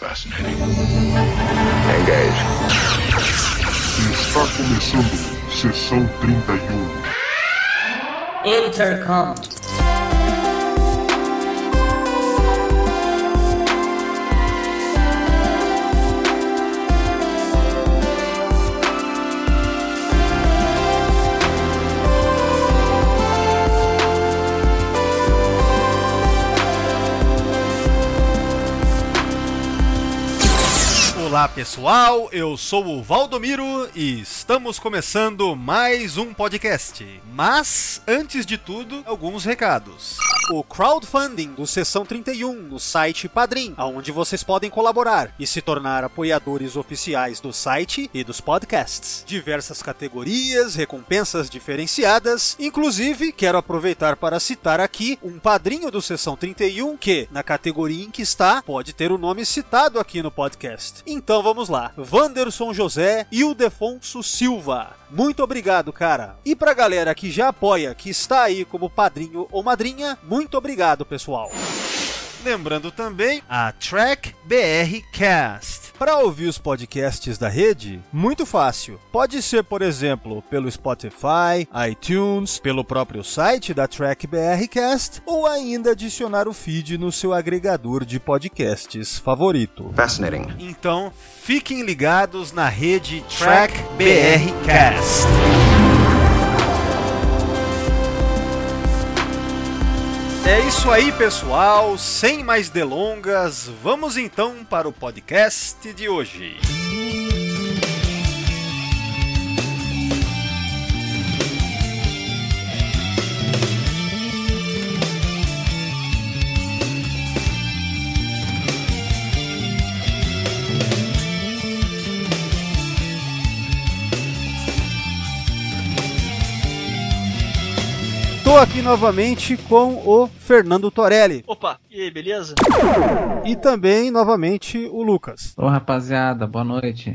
Fascinating. Engage. Está começando sessão 31. Intercom. Olá pessoal, eu sou o Valdomiro e estamos começando mais um podcast. Mas, antes de tudo, alguns recados. O crowdfunding do Sessão 31 no site Padrim, onde vocês podem colaborar e se tornar apoiadores oficiais do site e dos podcasts. Diversas categorias, recompensas diferenciadas, inclusive quero aproveitar para citar aqui um padrinho do Sessão 31 que, na categoria em que está, pode ter o nome citado aqui no podcast. Então vamos lá. Wanderson José e o Defonso Silva. Muito obrigado, cara. E pra galera que já apoia, que está aí como padrinho ou madrinha, muito obrigado, pessoal. Lembrando também a Track BR Cast. Para ouvir os podcasts da rede, muito fácil. Pode ser, por exemplo, pelo Spotify, iTunes, pelo próprio site da Track BR Cast ou ainda adicionar o feed no seu agregador de podcasts favorito. Fascinating. Então, fiquem ligados na rede Track BR Cast. É isso aí, pessoal. Sem mais delongas, vamos então para o podcast de hoje. Aqui novamente com o Fernando Torelli Opa, e aí, beleza? e também novamente o Lucas. Ô rapaziada, boa noite.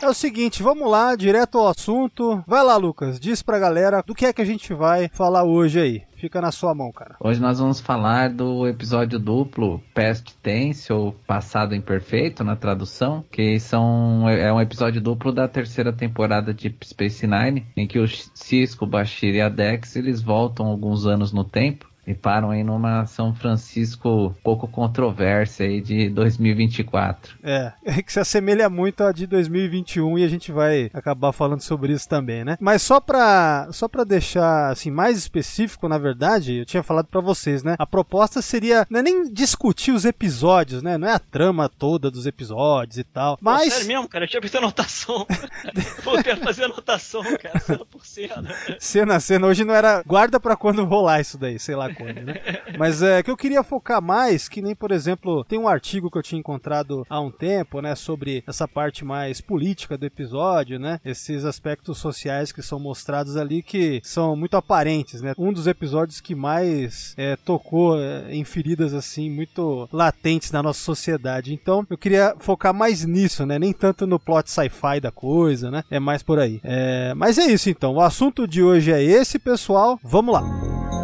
É o seguinte, vamos lá, direto ao assunto. Vai lá, Lucas, diz pra galera do que é que a gente vai falar hoje aí. Fica na sua mão, cara. Hoje nós vamos falar do episódio duplo Past Tense ou Passado Imperfeito na tradução, que são é um episódio duplo da terceira temporada de Space Nine, em que o Cisco, Bashir e a Dex eles voltam alguns anos no tempo e param aí numa São Francisco pouco controversa aí de 2024. É, é que se assemelha muito a de 2021 e a gente vai acabar falando sobre isso também, né? Mas só pra, só pra deixar assim mais específico, na verdade, eu tinha falado pra vocês, né? A proposta seria não é nem discutir os episódios, né? Não é a trama toda dos episódios e tal, Pô, mas sério mesmo, cara? Eu tinha visto anotação. Pô, eu quero fazer anotação, cara, cena por cena. cena a cena hoje não era guarda pra quando rolar isso daí, sei lá quando, né? Mas é que eu queria focar mais, que nem por exemplo, tem um artigo que eu tinha encontrado há um tempo, né, sobre essa parte mais política do episódio, né? Esses aspectos sociais que são mostrados ali que são muito aparentes, né? Um dos episódios que mais é, tocou é, em feridas assim muito latentes na nossa sociedade. Então, eu queria focar mais nisso, né? Nem tanto no plot sci-fi da coisa, né? É mais por aí. É, mas é isso então. O assunto de hoje é esse, pessoal. Vamos lá.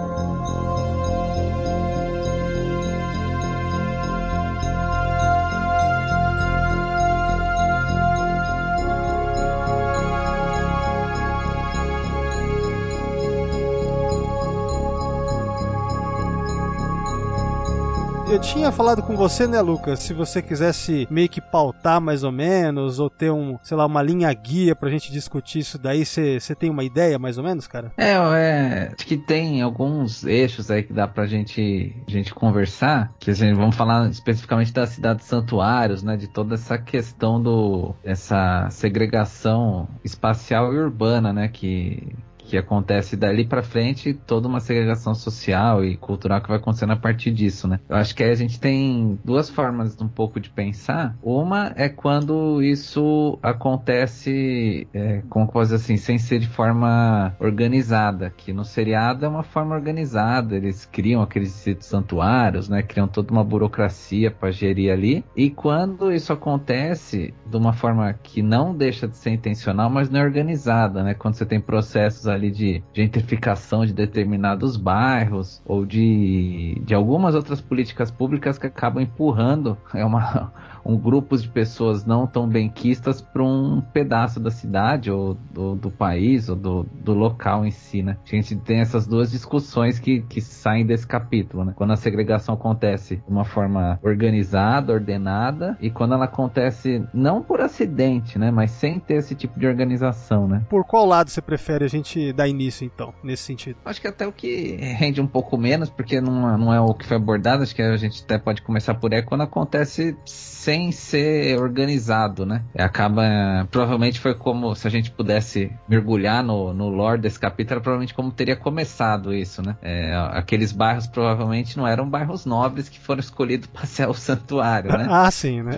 Eu tinha falado com você, né, Lucas? Se você quisesse meio que pautar mais ou menos, ou ter um, sei lá, uma linha guia pra gente discutir isso daí, você tem uma ideia mais ou menos, cara? É, é, acho que tem alguns eixos aí que dá pra gente, gente conversar, que a gente vamos falar especificamente das cidades santuários, né, de toda essa questão do essa segregação espacial e urbana, né, que que acontece dali pra frente toda uma segregação social e cultural que vai acontecendo a partir disso, né? Eu acho que aí a gente tem duas formas um pouco de pensar. Uma é quando isso acontece, é, como posso assim, sem ser de forma organizada, que no seriado é uma forma organizada, eles criam aqueles santuários, né? Criam toda uma burocracia para gerir ali. E quando isso acontece de uma forma que não deixa de ser intencional, mas não é organizada, né? Quando você tem processos ali de gentrificação de determinados bairros ou de, de algumas outras políticas públicas que acabam empurrando é uma, um grupo de pessoas não tão benquistas para um pedaço da cidade ou do, do país ou do, do local em si, né? A gente tem essas duas discussões que, que saem desse capítulo, né? Quando a segregação acontece de uma forma organizada, ordenada, e quando ela acontece não por acidente, né? Mas sem ter esse tipo de organização, né? Por qual lado você prefere a gente dar início, então, nesse sentido? Acho que até o que rende um pouco menos, porque não, não é o que foi abordado, acho que a gente até pode começar por aí, quando acontece sem ser organizado, né? Acaba. Provavelmente foi como se a gente pudesse mergulhar no, no lore desse capítulo, provavelmente como teria começado isso, né? É, aqueles bairros provavelmente não eram bairros nobres que foram escolhidos para ser o santuário, né? Ah, sim, né?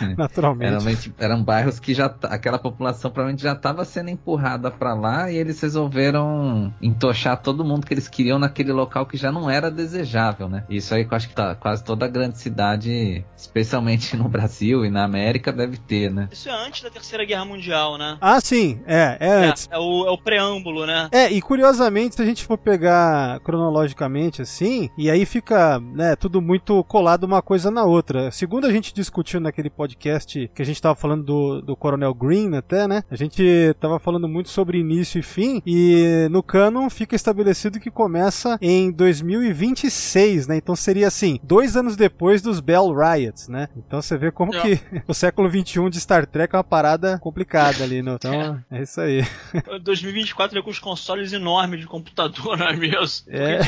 É, Naturalmente. Eram bairros que já t- aquela população provavelmente já estava sendo empurrada para lá e eles resolveram entochar todo mundo que eles queriam naquele local que já não era desejável, né? Isso aí que eu acho que tá, quase toda grande cidade, especialmente no Brasil e na América, deve ter, né? Isso é antes da Terceira Guerra Mundial, né? Ah, sim, é, é É, antes. é o, é o preâmbulo, né? É, e curiosamente, se a gente for pegar cronologicamente assim, e aí fica, né, tudo muito colado uma coisa na outra. Segundo a gente discutiu naquele podcast que a gente tava falando do, do Coronel Green até, né? A gente tava falando muito sobre início e fim, e no canon fica estabelecido que começa em 2026, né? Então seria assim, dois anos depois dos Bell Riots, né? Então você vê como É. que o século 21 de Star Trek é uma parada complicada ali, no, então é isso aí. 2024 é com os consoles enormes de computador, não é mesmo? É.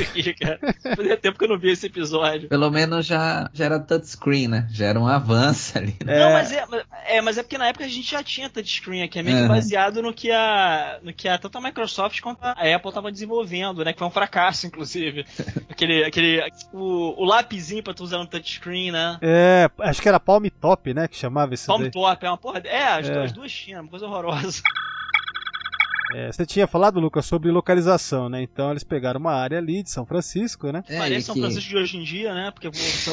Fazia tempo que eu não vi esse episódio. Pelo menos já, já era touchscreen, né? Já era um avanço ali. Né? Não, mas é, mas- é, mas é porque na época a gente já tinha touchscreen aqui, é meio que baseado no que a, no que a tanto a Microsoft quanto a Apple tava desenvolvendo, né? Que foi um fracasso, inclusive. aquele, aquele, o, o lapisinho pra tu usar no touchscreen, né? É, acho que era Palm Top, né? Que chamava esse daí. Top, é uma porra. É, as, É. as duas tinham, uma coisa horrorosa. É, você tinha falado, Lucas, sobre localização, né? Então eles pegaram uma área ali de São Francisco, né? É, Parece São que- Francisco de hoje em dia, né? Porque o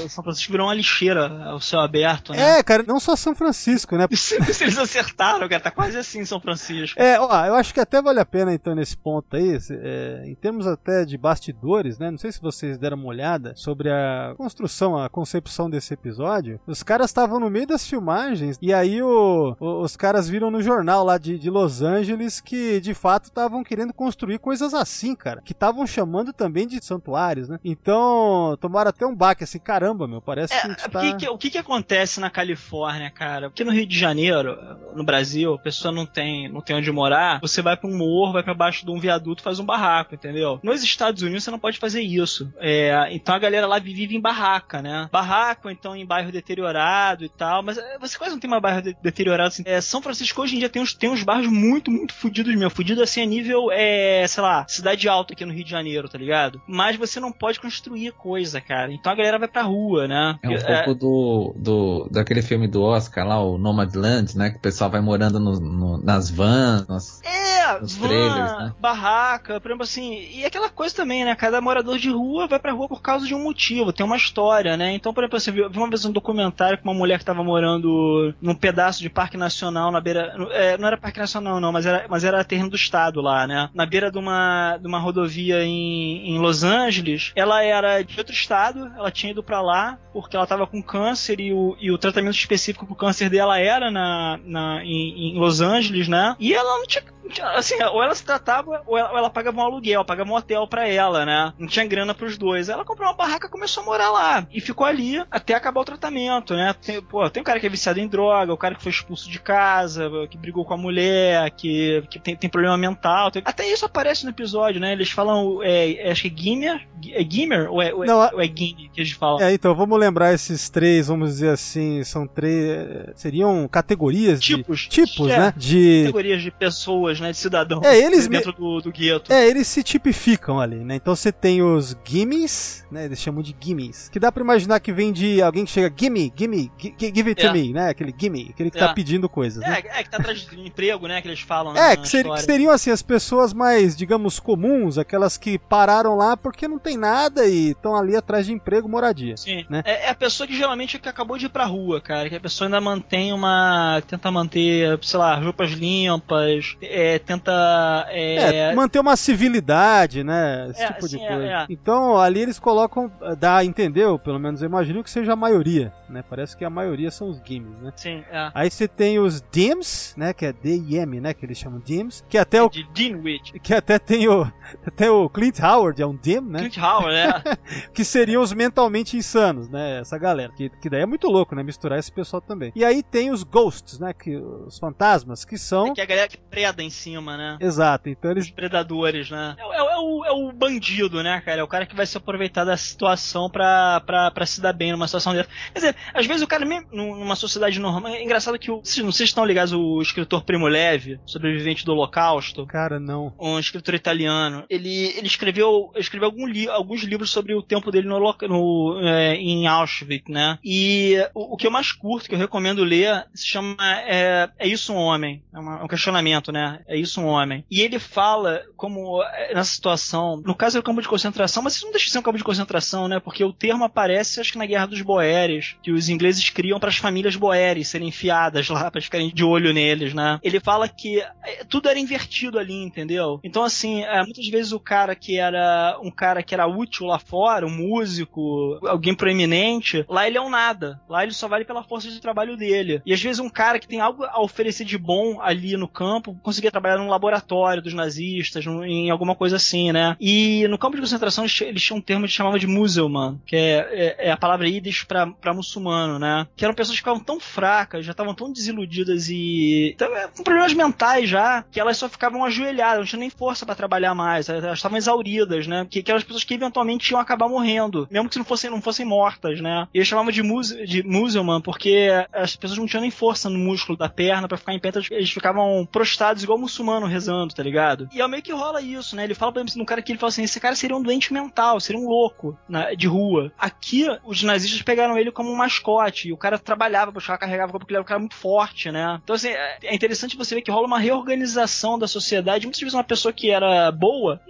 São Francisco virou uma lixeira ao céu aberto, né? É, cara, não só São Francisco, né? Se, se eles acertaram, cara, tá quase assim São Francisco. É, ó, eu acho que até vale a pena, então, nesse ponto aí, é, em termos até de bastidores, né? Não sei se vocês deram uma olhada sobre a construção, a concepção desse episódio. Os caras estavam no meio das filmagens e aí o- o- os caras viram no jornal lá de, de Los Angeles que, de fato, estavam querendo construir coisas assim, cara. Que estavam chamando também de santuários, né? Então, tomaram até um baque, assim, caramba, meu, parece que a É, gente é tá... porque que- o que, que acontece na Califórnia, cara? Porque no Rio de Janeiro, no Brasil, a pessoa não tem, não tem onde morar, você vai pra um morro, vai pra baixo de um viaduto, faz um barraco, entendeu? Nos Estados Unidos você não pode fazer isso. É, então a galera lá vive em barraca, né? Barraco, então em bairro deteriorado e tal, mas é, você quase não tem mais bairro de- deteriorado assim. É, São Francisco hoje em dia tem uns, tem uns bairros muito, muito fudidos mesmo. Fudido assim a nível, é, sei lá, cidade alta aqui no Rio de Janeiro, tá ligado? Mas você não pode construir coisa, cara. Então a galera vai pra rua, né? É um pouco do, do daquele filme do Oscar lá, o Nomadland, né? Que o pessoal vai morando no- no- nas vans, nas- É, Os van, trailers, né? barraca, por exemplo assim, e aquela coisa também, né? Cada morador de rua vai pra rua por causa de um motivo, tem uma história, né? Então, por exemplo, você viu, vi uma vez um documentário com uma mulher que tava morando num pedaço de parque nacional na beira. é, não era parque nacional, não, mas era, mas era terreno do estado lá, né? Na beira de uma, de uma rodovia em, em Los Angeles. Ela era de outro estado, ela tinha ido pra lá porque ela tava com câncer e o, e o tratamento específico pro câncer dela era na, na, em, em Los Angeles, né? E ela não tinha assim, ou ela se tratava, ou ela, ou ela pagava um aluguel, pagava um hotel pra ela, né? Não tinha grana pros dois. Ela comprou uma barraca e começou a morar lá. E ficou ali até acabar o tratamento, né? Tem, pô, tem um cara que é viciado em droga, o cara que foi expulso de casa, que brigou com a mulher, que, que tem, tem problema mental. tem- Até isso aparece no episódio, né? Eles falam, é, acho que é Gimmer? É Gimmer? Ou é, ou é, Não, ou é Gimme que eles falam? É, então, vamos lembrar esses três, vamos dizer assim, são três. Seriam categorias Tipos. de. Tipos, É. né? De. Categorias de pessoas, né? De cidadãos. É, eles me- dentro do, do gueto. É, eles se tipificam ali, né? Então você tem os gimmies, né? Eles chamam de gimmies. Que dá pra imaginar que vem de alguém que chega, gimme, gimme, gi- gi- give it to É. me, né? Aquele gimme, aquele que É. tá pedindo coisas, né? É, é, que tá atrás de emprego, né? Que eles falam. É, na que seria, que. Seriam assim as pessoas mais, digamos, comuns, aquelas que pararam lá porque não tem nada e estão ali atrás de emprego, moradia. Sim. né? É, é a pessoa que geralmente é que acabou de ir pra rua, cara. Que a pessoa ainda mantém uma. Tenta manter, sei lá, roupas limpas, é, tenta. É, É, manter uma civilidade, né? Esse É, tipo de coisa. Então, ali eles colocam, dá a entender, pelo menos eu imagino que seja a maioria, né? Parece que a maioria são os games, né? sim, é. Aí você tem os DIMs, né? Que é D-I-M, né? Que eles chamam DIMs. Que até o. De Dinwich. Que até tem o. Até o Clint Howard é um DIM, né? Clint Howard, é. que seriam os mentalmente insanos, né? Essa galera. Que, que daí é muito louco, né? Misturar esse pessoal também. E aí tem os ghosts, né? Que, os fantasmas, que são. que é a galera que preda em cima, né? Exato, então eles. Os predadores, né? É, é- é o, é o bandido, né, cara? É o cara que vai se aproveitar da situação pra, pra, pra se dar bem numa situação dessa. Quer dizer, às vezes o cara, mesmo numa sociedade normal. É engraçado que o. Não sei se estão ligados o escritor Primo Levi, sobrevivente do Holocausto. Cara, não. um escritor italiano. Ele, ele escreveu, escreveu algum li alguns livros sobre o tempo dele no, no, é, em Auschwitz, né? E o, o que eu mais curto, que eu recomendo ler, se chama É, é Isso um Homem? É, uma- é um questionamento, né? É Isso um Homem? E ele fala como, é, nessa situação, no caso é o campo de concentração, mas isso não deixa de ser um campo de concentração, né? Porque o termo aparece, acho que na Guerra dos Boeres, que os ingleses criam para as famílias boeres serem enfiadas lá, para ficarem de olho neles, né? Ele fala que é, tudo era invertido ali, entendeu? Então, assim, é, muitas vezes o cara que era um cara que era útil lá fora, um músico, alguém proeminente, lá ele é um nada. Lá ele só vale pela força de trabalho dele. E às vezes um cara que tem algo a oferecer de bom ali no campo, conseguia trabalhar num laboratório dos nazistas, em alguma coisa assim, né? E no campo de concentração eles, tinham um termo que chamava de muselman, que é, é, é a palavra ídis pra muçulmano, né? Que eram pessoas que ficavam tão fracas, já estavam tão desiludidas e então, é, com problemas mentais já, que elas só ficavam ajoelhadas, não tinham nem força pra trabalhar mais, elas estavam exauridas, né? Que, que eram as pessoas que eventualmente iam acabar morrendo, mesmo que não fossem, não fossem mortas, né? E eles chamavam de, muse, de muselman porque as pessoas não tinham nem força no músculo da perna pra ficar em pé, então eles ficavam prostrados igual muçulmano rezando, tá ligado? E é meio que rola isso, né? Ele fala, exemplo, no cara que ele fala assim: esse cara seria um doente mental, seria um louco né, de rua. Aqui, os nazistas pegaram ele como um mascote, e o cara trabalhava pra buscar, carregava porque ele era um cara muito forte, né? Então, assim, é interessante você ver que rola uma reorganização da sociedade. Muitas vezes uma pessoa que era boa,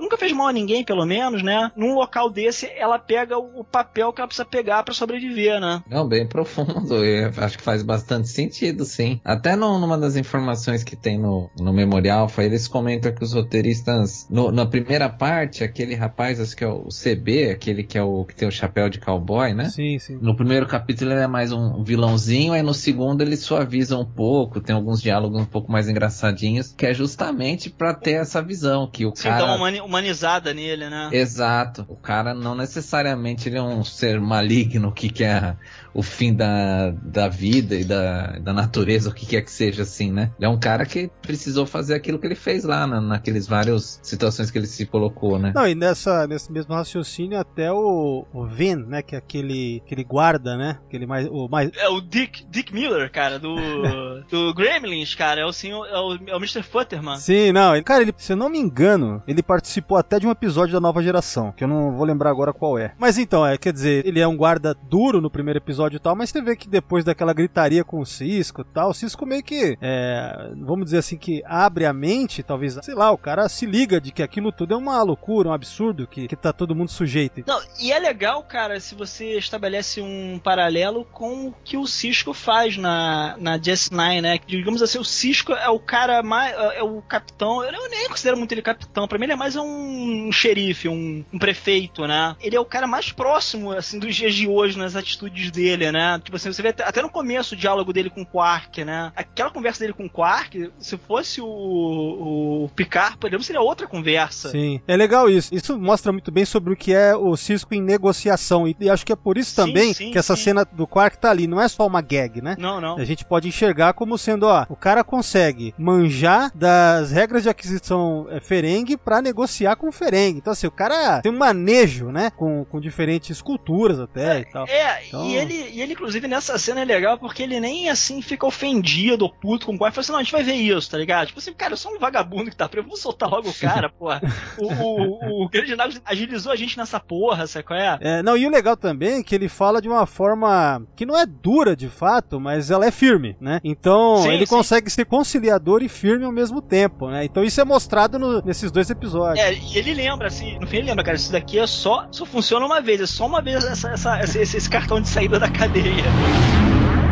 nunca fez mal a ninguém, pelo menos, né? Num local desse, ela pega o papel que ela precisa pegar pra sobreviver, né? Não, bem profundo. Eu acho que faz bastante sentido, sim. Até no- numa das informações que tem no, no Memorial, foi, eles comentam que os roteiristas, no- na primeira parte, aquele rapaz, acho que é o CB, aquele que é o que tem o chapéu de cowboy, né? Sim, sim. No primeiro capítulo ele é mais um vilãozinho, aí no segundo ele suaviza um pouco, tem alguns diálogos um pouco mais engraçadinhos, que é justamente pra ter essa visão que o Sim, dá cara uma humani- humanizada nele, né? Exato. O cara não necessariamente ele é um ser maligno que quer o fim da, da vida e da, da natureza, o que quer que seja assim, né? Ele é um cara que precisou fazer aquilo que ele fez lá, na, naqueles vários situações que ele se colocou, né? Não, e nessa, nesse mesmo raciocínio até o, o Vin, né, que é aquele, aquele guarda, né, aquele mais, o mais, É o Dick, Dick Miller, cara, do, do Gremlins, cara. É o senhor, é o, é o Mr. Futterman. Sim, não, cara, ele, se eu não me engano, ele participou até de um episódio da nova geração, que eu não vou lembrar agora qual é. Mas então, é, quer dizer, ele é um guarda duro no primeiro episódio e tal, mas você vê que depois daquela gritaria com o Cisco e tal, o Cisco meio que, é, vamos dizer assim, que abre a mente, talvez, sei lá, o cara se liga de que aquilo tudo é uma loucura, um absurdo, que, que tá todo mundo sujeito. Não, e é legal, cara, se você estabelece um paralelo com o que o Cisco faz na, na DS9, né? Digamos assim, o Cisco é o cara mais. é o capitão. Eu nem considero muito ele capitão. Pra mim, ele é mais um xerife, um, um prefeito, né? Ele é o cara mais próximo, assim, dos dias de hoje nas atitudes dele, né? Tipo assim, você vê até, no começo o diálogo dele com o Quark, né? Aquela conversa dele com o Quark, se fosse o, o Picard, por exemplo, seria outra conversa. Sim, é legal isso. Isso mostra muito bem sobre o que é o Cisco em negociação. E, acho que é por isso Sim, também sim, que essa sim. cena do Quark tá ali. Não é só uma gag, né? Não, não. A gente pode enxergar como sendo, ó, o cara consegue manjar das regras de aquisição é, Ferengue pra negociar com o Ferengue. Então, assim, o cara tem um manejo, né? Com, com diferentes culturas até e tal. É, Então- e, ele, e ele, inclusive, nessa cena é legal porque ele nem assim fica ofendido ou puto com o guarda. Fala assim: não, a gente vai ver isso, tá ligado? Tipo assim, cara, eu sou um vagabundo que tá preso, vamos soltar logo o cara, porra. O, o, o grande Nago agilizou a gente nessa porra, sabe qual é? É, não, e o legal também é que ele fala de uma forma que não é dura de fato, mas ela é firme, né? Então Sim, ele sim. consegue ser conciliador e firme ao mesmo tempo, né? Então isso é mostrado no- nesses dois episódios. É, e ele lembra, assim, no fim ele lembra, cara, isso daqui é só, só funciona uma vez, é só uma vez essa, essa- esse, esse- esse cartão de saída da cadeia.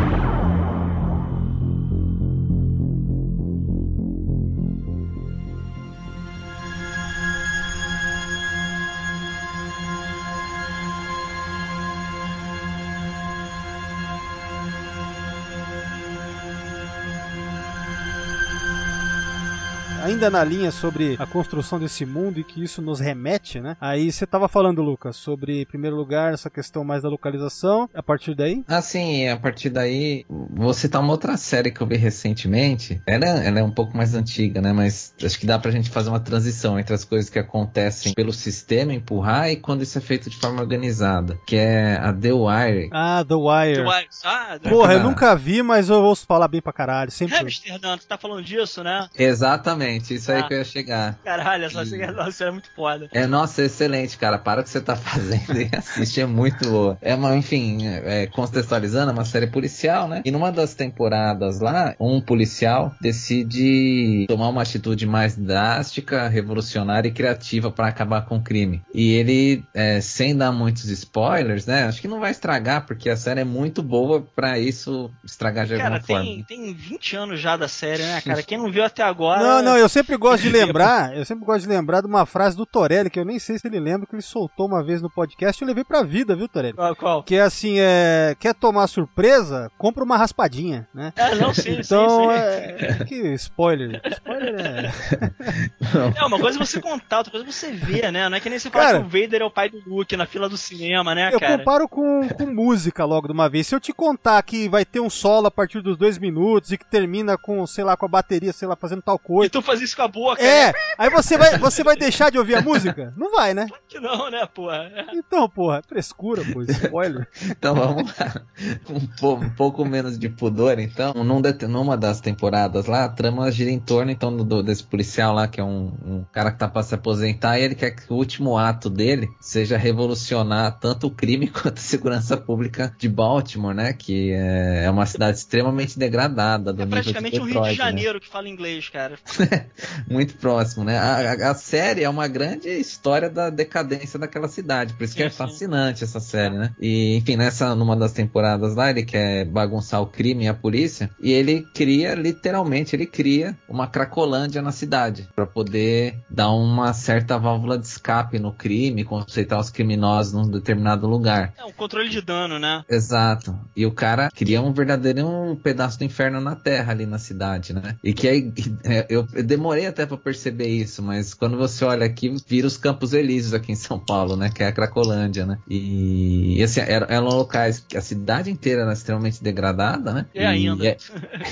Ainda na linha sobre a construção desse mundo e que isso nos remete, né? Aí você tava falando, Lucas, sobre, em primeiro lugar, essa questão mais da localização. A partir daí, Assim, a partir daí, vou citar uma outra série que eu vi recentemente. Ela, ela é um pouco mais antiga, né? Mas acho que dá pra gente fazer uma transição entre as coisas que acontecem pelo sistema empurrar e quando isso é feito de forma organizada. Que é a The Wire. ah, The Wire. Ah, Porra, eu Ah. nunca vi, mas eu ouço falar bem pra caralho. Sempre. Amsterdã, tu tá falando disso, né? Exatamente, isso aí Ah. que eu ia chegar. Caralho, essa nossa, é muito foda. É, nossa, excelente, cara. Para o que você tá fazendo e assiste, é muito boa. É uma, enfim, é, contextualizando, é uma série policial, né? E numa das temporadas lá, um policial decide tomar uma atitude mais drástica, revolucionária e criativa para acabar com o crime. E ele, é, sem dar muitos spoilers, né? Acho que não vai estragar, porque a série é muito boa pra isso estragar de Cara, alguma forma. tem, tem 20 anos já da série, né, cara? Quem não viu até agora. Não, não, eu sempre gosto de lembrar, eu sempre gosto de lembrar de uma frase do Torelli, que eu nem sei se ele lembra, que ele soltou uma vez no podcast, eu levei pra vida, viu, Torelli? Qual? qual? Que é assim, é, quer tomar surpresa, compra uma raspadinha, né? É, não, sim, Então, sim, sim. é, que spoiler. Spoiler é... É, uma coisa é você contar, outra coisa é você ver, né? Não é que nem você falar Cara, que o Vader é o pai do Luke na fila do cinema, né, Eu cara? comparo com, com música logo de uma vez. Se eu te contar que vai ter um solo a partir dos dois minutos e que termina com, sei lá, com a bateria, sei lá, fazendo tal E coisa. tu faz isso com a boca, É, né? aí você vai, você vai deixar de ouvir a música? Não vai, né? Que não, né, porra? Então, porra, frescura, pô, spoiler. Então vamos lá. Um, po- um pouco menos de pudor, então. Num numa das temporadas lá, a trama gira em torno então do- desse policial lá, que é um, um cara que tá pra se aposentar, e ele quer que o último ato dele seja revolucionar tanto o crime quanto a segurança pública de Baltimore, né? Que é, é uma cidade extremamente degradada do É nível praticamente de o Rio de Detroit, né? Janeiro que fala inglês, cara. Muito próximo, né? A, a- série é uma grande história da decadência daquela cidade, por isso que é fascinante essa série, né? E, enfim, nessa, numa das temporadas lá, ele quer bagunçar o crime e a polícia, e ele cria, literalmente, ele cria uma cracolândia na cidade, pra poder dar uma certa válvula de escape no crime, conceitar os criminosos num determinado lugar. É um controle de dano, né? Exato. E o cara cria um verdadeiro um pedaço do inferno na terra ali na cidade, né? E que aí é, eu, eu demorei até pra perceber isso, mas quando você olha aqui, vira os Campos Elíseos aqui em São Paulo, né? Que é a Cracolândia, né? E, e assim, eram, eram locais que a cidade inteira era extremamente degradada, né? É ainda. É,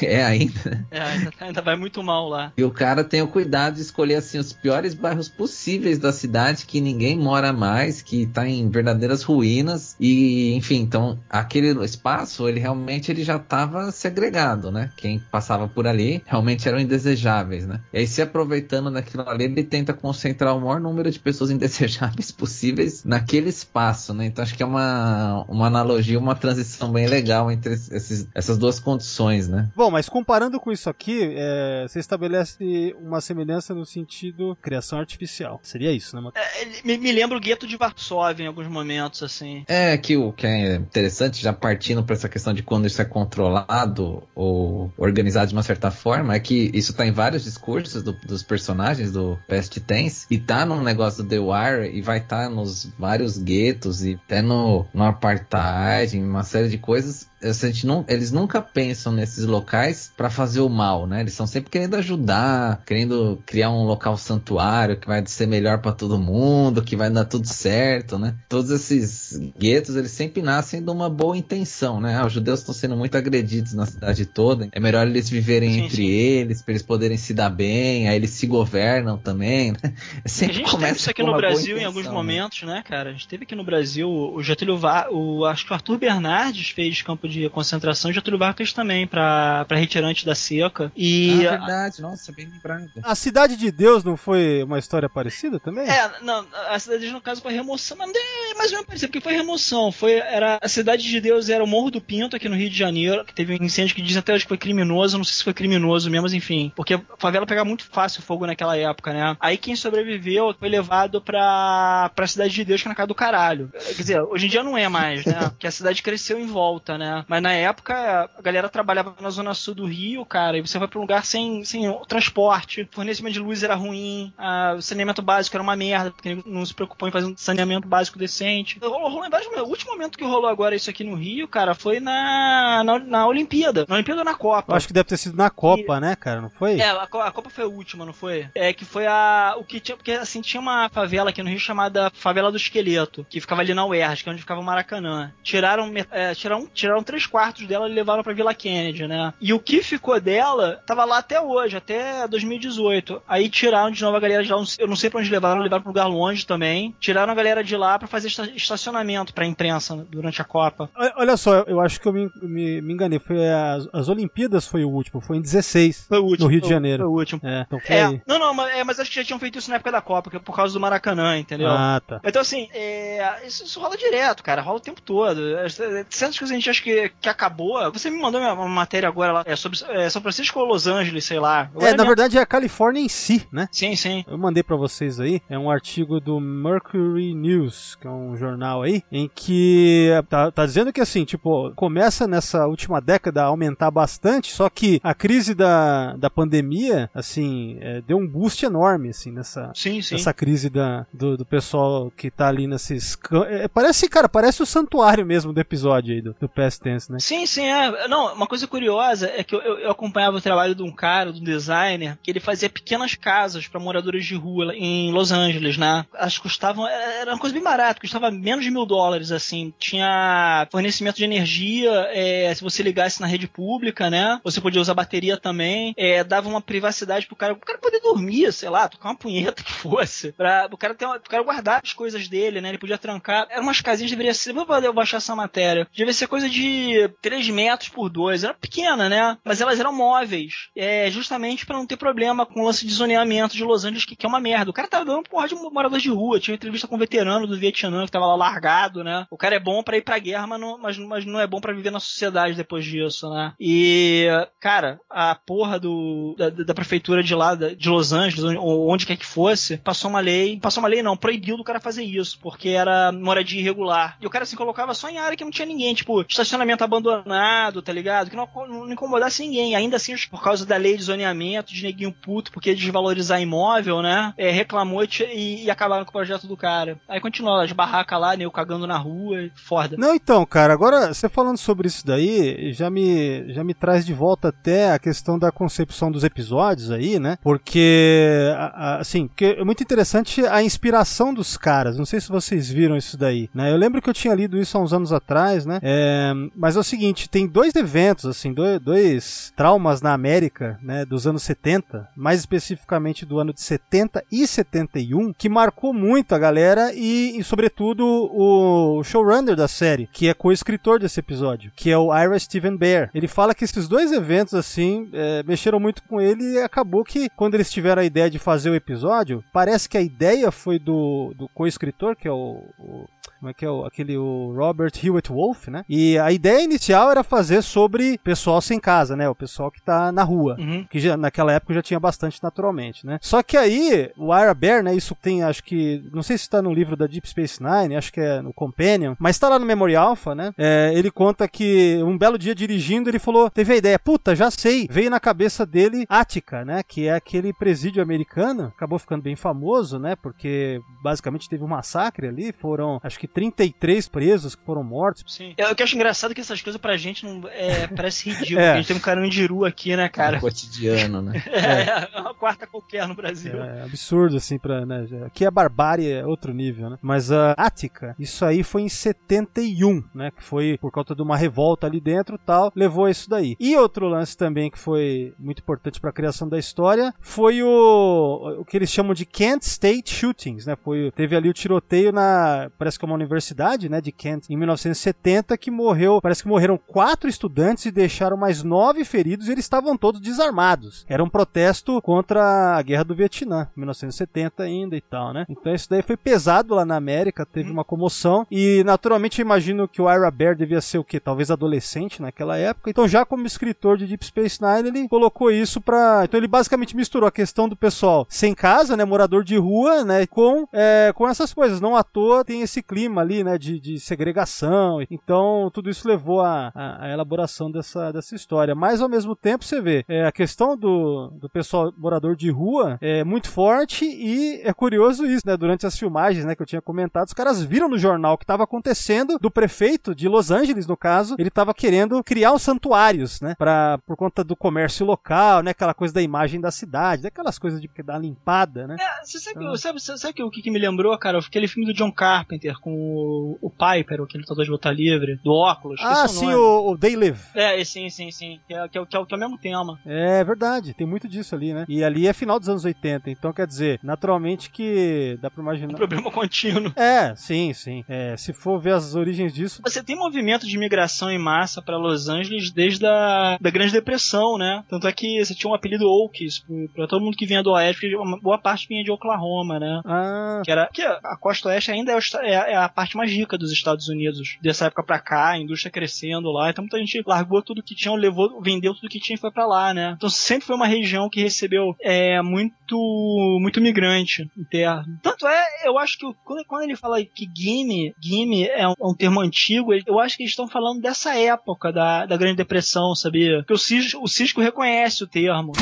é ainda? É, ainda, ainda vai muito mal lá. E o cara tem o cuidado de escolher assim os piores bairros possíveis da cidade que ninguém mora mais, que tá em verdadeiras ruínas e, enfim, então aquele espaço, ele realmente ele já tava segregado, né? Quem passava por ali realmente eram indesejáveis, né? E aí se aproveitando daquilo ali, ele tenta concentrar o maior número de pessoas indesejáveis possíveis naquele espaço, né? Então acho que é uma, uma analogia, uma transição bem legal entre esses, essas duas condições, né? Bom, mas comparando com isso aqui, é, você estabelece uma semelhança no sentido criação artificial. Seria isso, né? Matheus? É, me, me lembra o gueto de Varsóvia em alguns momentos, assim. É que o que é interessante, já partindo para essa questão de quando isso é controlado ou organizado de uma certa forma, é que isso tá em vários discursos do- dos personagens do Past Tense e tá num negócio do The Wire e vai estar nos vários guetos e até no, no apartheid, uma série de coisas a gente não, eles nunca pensam nesses locais pra fazer o mal, né? Eles estão sempre querendo ajudar, querendo criar um local santuário que vai ser melhor pra todo mundo, que vai dar tudo certo, né? Todos esses guetos, eles sempre nascem de uma boa intenção, né? Ah, os judeus estão sendo muito agredidos na cidade toda, é melhor eles viverem Sim, entre sim. eles, pra eles poderem se dar bem, aí eles se governam também, né? A Sempre gente começa teve isso aqui no Brasil em alguns né? momentos, né, cara? A gente teve aqui no Brasil o Getúlio Vargas, o, acho que o Arthur Bernardes fez campo de concentração, o Getúlio Vargas também pra, pra retirante da seca. E Ah, verdade, nossa, bem lembrado. A Cidade de Deus não foi uma história parecida também? É, não, a cidade no caso foi remoção, mas é mais ou menos parecido, porque foi remoção. Foi, era, a cidade de Deus era o Morro do Pinto, aqui no Rio de Janeiro, que teve um incêndio que dizem até hoje que foi criminoso, não sei se foi criminoso mesmo, mas enfim. Porque a favela pegava muito fácil fogo naquela época, né? Aí quem sobreviveu foi levado pra, pra cidade de Deus, que é na casa do caralho. Quer dizer, hoje em dia não é mais, né? Porque a cidade cresceu em volta, né? Mas na época a galera trabalhava na zona sul do Rio, cara, e você vai pra um lugar sem, sem transporte, fornecimento de luz era ruim, ah, o saneamento básico era uma merda, porque não se preocupou em fazer um saneamento básico decente. Rolou, em vários. O último momento que rolou agora isso aqui no Rio, cara, foi na, na, na Olimpíada. Na Olimpíada ou na Copa. Eu acho que deve ter sido na Copa, né, cara? Não foi? É, a, a Copa foi a última, não foi? É, que foi a. O que tinha. Porque assim, tinha uma favela aqui no Rio chamada Favela do Esqueleto, que ficava ali na UERJ, que é onde ficava o Maracanã. Tiraram, é, tiraram, tiraram três quartos dela e levaram pra Vila Kennedy, né? E o que ficou dela tava lá até hoje, até 2018. Aí tiraram de novo a galera de lá, eu não sei pra onde levaram, levaram pra um lugar longe também. Tiraram a galera de lá pra fazer esta- estacionamento pra imprensa durante a Copa. Olha- só, eu acho que eu me, me- me enganei. Foi as, as Olimpíadas foi o último, foi em 16. Foi o último. No Rio de foi- Janeiro. Foi o último. É, então foi É, não, não, mas, é, mas acho que já tinham feito isso na época da Copa, que é por causa do Maracanã, entendeu? Ah, tá. Então, assim, é, isso, isso rola direto, cara, rola o tempo todo. É, Certas coisas a gente acha que, que acabou. Você me mandou uma, matéria agora lá, é, sobre é, São Francisco ou Los Angeles, sei lá. É, Agora na mesmo- verdade é a Califórnia em si, né? Sim, sim. Eu mandei pra vocês aí, é um artigo do Mercury News, que é um jornal aí, em que tá, tá dizendo que assim, tipo, começa nessa última década a aumentar bastante, só que a crise da, da pandemia, assim, é, deu um boost enorme, assim, nessa, Sim, sim. essa crise da, do, do pessoal que tá ali nesses. cam- é, parece, cara, parece o santuário mesmo do episódio aí do, do Past Tense, né? Sim, sim, é. Não, uma coisa curiosa é que eu, eu- eu acompanhava o trabalho de um cara, de um designer, que ele fazia pequenas casas para moradores de rua em Los Angeles, né? Que custavam. Era uma coisa bem barata, custava menos de mil dólares, assim. Tinha fornecimento de energia, é, se você ligasse na rede pública, né? Você podia usar bateria também. É, dava uma privacidade pro cara, pro cara poder dormir, sei lá, tocar uma punheta que fosse. Pra, o cara ter uma, pro cara guardar as coisas dele, né? Ele podia trancar. Eram umas casinhas, deveria ser. Vou poder baixar essa matéria. Devia ser coisa de 3 metros por 2. Era pequena, né? Mas elas eram móveis. É, justamente pra não ter problema com o lance de zoneamento de Los Angeles, que, que é uma merda. O cara tava dando porra de morador de rua. Tinha uma entrevista com um veterano do Vietnã que tava lá largado, né? O cara é bom pra ir pra guerra, mas não, mas, mas não é bom pra viver na sociedade depois disso, né? E, cara, a porra do, da, da prefeitura de lá, de Los Angeles, ou onde quer que fosse, passou uma lei. Passou uma lei, não, proibiu do cara fazer isso, porque era moradia irregular. E o cara se colocava só em área que não tinha ninguém, tipo, estacionamento abandonado, tá ligado? Que não, não incomodasse ninguém. Ainda assim, por causa da lei de zoneamento, de neguinho puto, porque desvalorizar imóvel, né? É, reclamou e, e, acabaram com o projeto do cara. Aí continua as barracas lá, nego cagando na rua, foda. Não, então, cara, agora você falando sobre isso daí, já me, já me traz de volta até a questão da concepção dos episódios aí, né? Porque, assim, é muito interessante a inspiração dos caras. Não sei se vocês viram isso daí, né? Eu lembro que eu tinha lido isso há uns anos atrás, né? É, mas é o seguinte, tem dois eventos, assim, dois, dois traumas na América, né? Dos anos 70, mais especificamente do ano de 70 e 71, que marcou muito a galera e, e sobretudo, o showrunner da série, que é co-escritor desse episódio, que é o Ira Steven Bear. Ele fala que esses dois eventos, assim, é, mexeram muito com ele e acabou que, quando eles tiveram a ideia de fazer o episódio, parece que a ideia foi do, do co-escritor, que é o, o como é que é o, aquele o Robert Hewitt Wolf, né? E a ideia inicial era fazer sobre pessoal sem casa, né? O pessoal que tá na rua. Uhum. Que já, naquela época já tinha bastante naturalmente, né? Só que aí, o Ira Bear, né? Isso tem, acho que. Não sei se tá no livro da Deep Space Nine, acho que é no Companion, mas tá lá no Memory Alpha, né? É, ele conta que um belo dia dirigindo, ele falou: teve a ideia, puta, já sei. Veio na cabeça dele Attica, né? Que é aquele presídio americano, acabou ficando bem famoso, né? Porque basicamente teve um massacre ali, foram acho que 33 presos que foram mortos. Sim. Eu, o que eu acho engraçado é que essas coisas pra gente não é, parece ridículo. É. A gente tem um carandiru aqui, né, cara? Cotidiano, né? É, é uma quarta qualquer no Brasil. É absurdo, assim, pra. Né, aqui a barbárie é outro nível, né? Mas a Ática, isso aí foi em 71, né? Que foi por conta de uma revolta ali dentro e tal, levou a isso daí. E outro lance também que foi muito importante pra criação da história foi o, o que eles chamam de Kent State Shootings, né? Foi, teve ali o tiroteio na. Parece que é uma universidade, né? De Kent, em 1970, que morreu. Parece que morreram quatro estudantes e deixaram mais nove feridos e eles estavam todos desarmados. Era um protesto contra a guerra do Vietnã, 1970 ainda e tal, né? Então isso daí foi pesado lá na América, teve uma comoção e naturalmente eu imagino que o Ira Bear devia ser o quê? Talvez adolescente naquela época. Então já como escritor de Deep Space Nine, ele colocou isso pra... Então ele basicamente misturou a questão do pessoal sem casa, né? Morador de rua, né? Com, é, com essas coisas. Não à toa tem esse clima ali, né? De, de segregação. Então tudo isso levou à à- elaboração dessa, dessa história. Mas ao mesmo tempo você vê, é, a questão do, do pessoal morador de rua é muito forte e é curioso isso, né? Durante as filmagens, né, que eu tinha comentado, os caras viram no jornal o que estava acontecendo do prefeito de Los Angeles, no caso, ele estava querendo criar os santuários, né? Pra, por conta do comércio local, né? Aquela coisa da imagem da cidade, aquelas coisas de dar limpada, né? É, Você sabe, sabe, sabe, sabe o que, que me lembrou, cara? Aquele filme do John Carpenter com o, o Piper, aquele lutador de luta livre, do óculos. Ah, esqueci sim, o, o They Live. É, sim, sim, sim. Que é, que, é, que, é, que é o mesmo tema. É verdade, tem muito disso ali, né? E ali é final dos anos 80, então quer dizer, naturalmente que dá pra Um imaginar. problema contínuo. É, sim, sim. É, se for ver as origens disso. Você tem movimento de imigração em massa pra Los Angeles desde a da Grande Depressão, né? Tanto é que você tinha um apelido pro- pra todo mundo que vinha do Oeste, porque uma boa parte vinha de Oklahoma, né? Ah, Que era que a costa oeste ainda é, o é a- é a parte mais rica dos Estados Unidos. Dessa época pra cá, a indústria crescendo lá. Então muita gente largou tudo que tinha, levou, vendeu tudo que tinha e foi pra lá, né? Então sempre foi uma região que recebeu é, muito muito migrante interno. Tanto é, eu acho que quando, quando ele fala que gimme, gimme é um, é um termo antigo, eu acho que eles estão falando dessa época da, da Grande Depressão, sabia? Porque o Cisco, o Cisco reconhece o termo.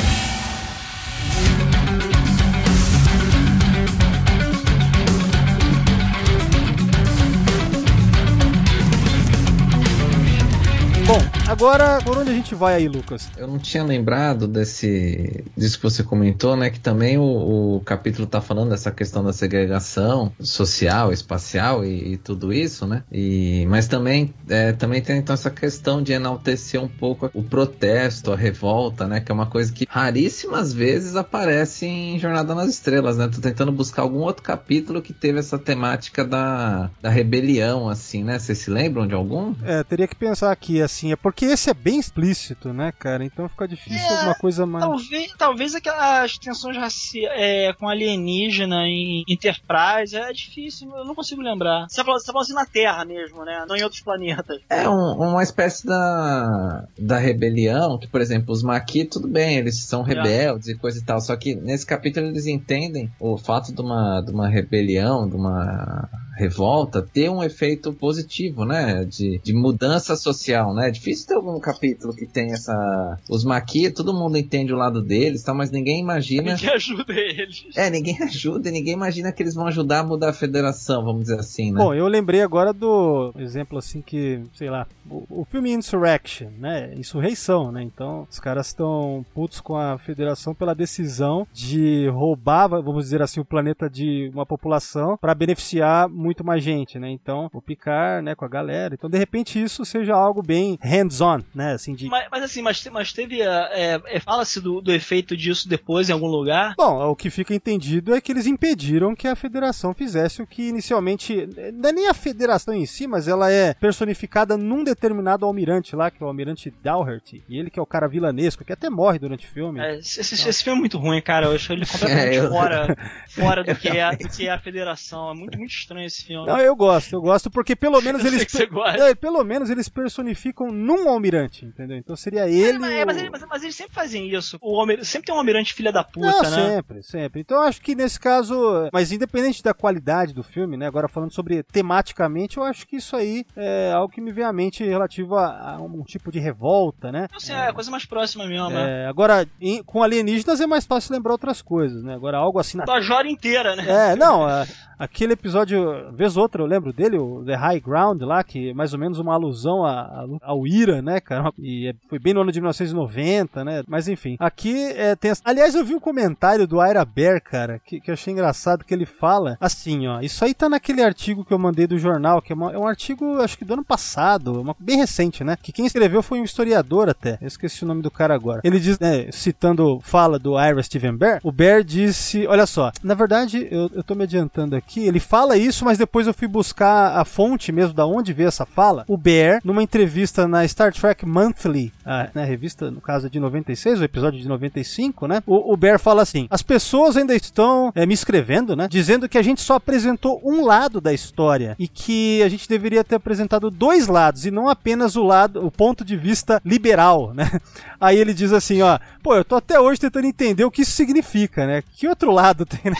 Agora por onde a gente vai aí, Lucas? Eu não tinha lembrado desse disso que você comentou, né? Que também o, o capítulo tá falando dessa questão da segregação social, espacial e, e tudo isso, né? E, mas também, é, também tem então essa questão de enaltecer um pouco o protesto, a revolta, né? Que é uma coisa que raríssimas vezes aparece em Jornada nas Estrelas, né? Tô tentando buscar algum outro capítulo que teve essa temática da, da rebelião, assim, né? Vocês se lembram de algum? É, teria que pensar aqui, assim, é porque esse é bem explícito, né, cara? Então fica difícil É, alguma coisa mais. Talvez, talvez aquelas tensões raci é, com alienígena em Enterprise é difícil, eu não consigo lembrar. Você tá falando, você tá falando assim na Terra mesmo, né? Não em outros planetas. É um- uma espécie da, da rebelião, que, por exemplo, os Maquis, tudo bem, eles são rebeldes e coisa e tal, só que nesse capítulo eles entendem o fato de uma, de uma rebelião, de uma revolta, ter um efeito positivo, né? De, de mudança social, né? É difícil ter algum capítulo que tem essa... Os Maquis, todo mundo entende o lado deles, tá? mas ninguém imagina... Que ajuda eles. É, ninguém ajuda e ninguém imagina que eles vão ajudar a mudar a federação, vamos dizer assim, né? Bom, eu lembrei agora do exemplo assim que, sei lá, o, o filme Insurrection, né? Insurreição, né? Então, os caras estão putos com a federação pela decisão de roubar, vamos dizer assim, o planeta de uma população para beneficiar muito mais gente, né? Então, o Picard, né, com a galera. Então, de repente, isso seja algo bem hands-on, né? Assim, de. Mas, mas assim, mas, mas teve. é, é, Fala-se do, do efeito disso depois em algum lugar. Bom, o que fica entendido é que eles impediram que a federação fizesse o que inicialmente. Não é nem a federação em si, mas ela é personificada num determinado almirante lá, que é o almirante Dalhert. E ele que é o cara vilanesco, que até morre durante o filme. É, esse, esse- esse filme é muito ruim, cara. Eu acho ele completamente É, eu- fora, fora do, que é, do que é a federação. É muito, muito estranho esse filme. Não, eu gosto, eu gosto porque pelo menos sei eles. que você gosta. É, pelo menos eles personificam num almirante, entendeu? Então seria ele. mas, é, mas, o- ele- mas- mas eles sempre fazem isso. O almirante, sempre tem um almirante filha da puta, Não, né? sempre, sempre. Então eu acho que nesse caso, mas independente da qualidade do filme, né? Agora falando sobre tematicamente, eu acho que isso aí é algo que me vem à mente relativo a, a um tipo de revolta, né? Então, assim, é a coisa mais próxima mesmo, né? É, agora, em- com alienígenas é mais fácil lembrar outras coisas, né? Agora algo assim na Da Jora inteira, né? é, não, a, aquele episódio, vez outra, eu lembro dele, o The High Ground lá, que é mais ou menos uma alusão a- ao Ira, né, cara? E é- foi bem no ano de 1990, né? Mas enfim, aqui é, tem. Aliás, eu vi um comentário do Ira Bear, cara, que, que eu achei engraçado, que ele fala assim, ó. Isso aí tá naquele artigo que eu mandei do jornal, que é, uma- é um artigo, acho que do ano passado, uma- bem recente, né? Que quem escreveu foi um historiador até. Eu esqueci o nome do cara agora. Ele diz, né, citando fala do Ira Steven Bear, o Bear disse, olha só, na verdade, eu, eu tô me adiantando aqui, ele fala isso, mas depois eu fui buscar a fonte mesmo da onde veio essa fala. O Bear, numa entrevista na Star Trek Monthly, a né, revista, no caso é de 96, o episódio de 95, né? O, o Bear fala assim: as pessoas ainda estão é, me escrevendo, né? Dizendo que a gente só apresentou um lado da história e que a gente deveria ter apresentado dois lados e não apenas o lado, o ponto de vista liberal, né? Aí ele diz assim, ó, pô, eu tô até hoje tentando entender o que isso significa, né? Que outro lado tem, né?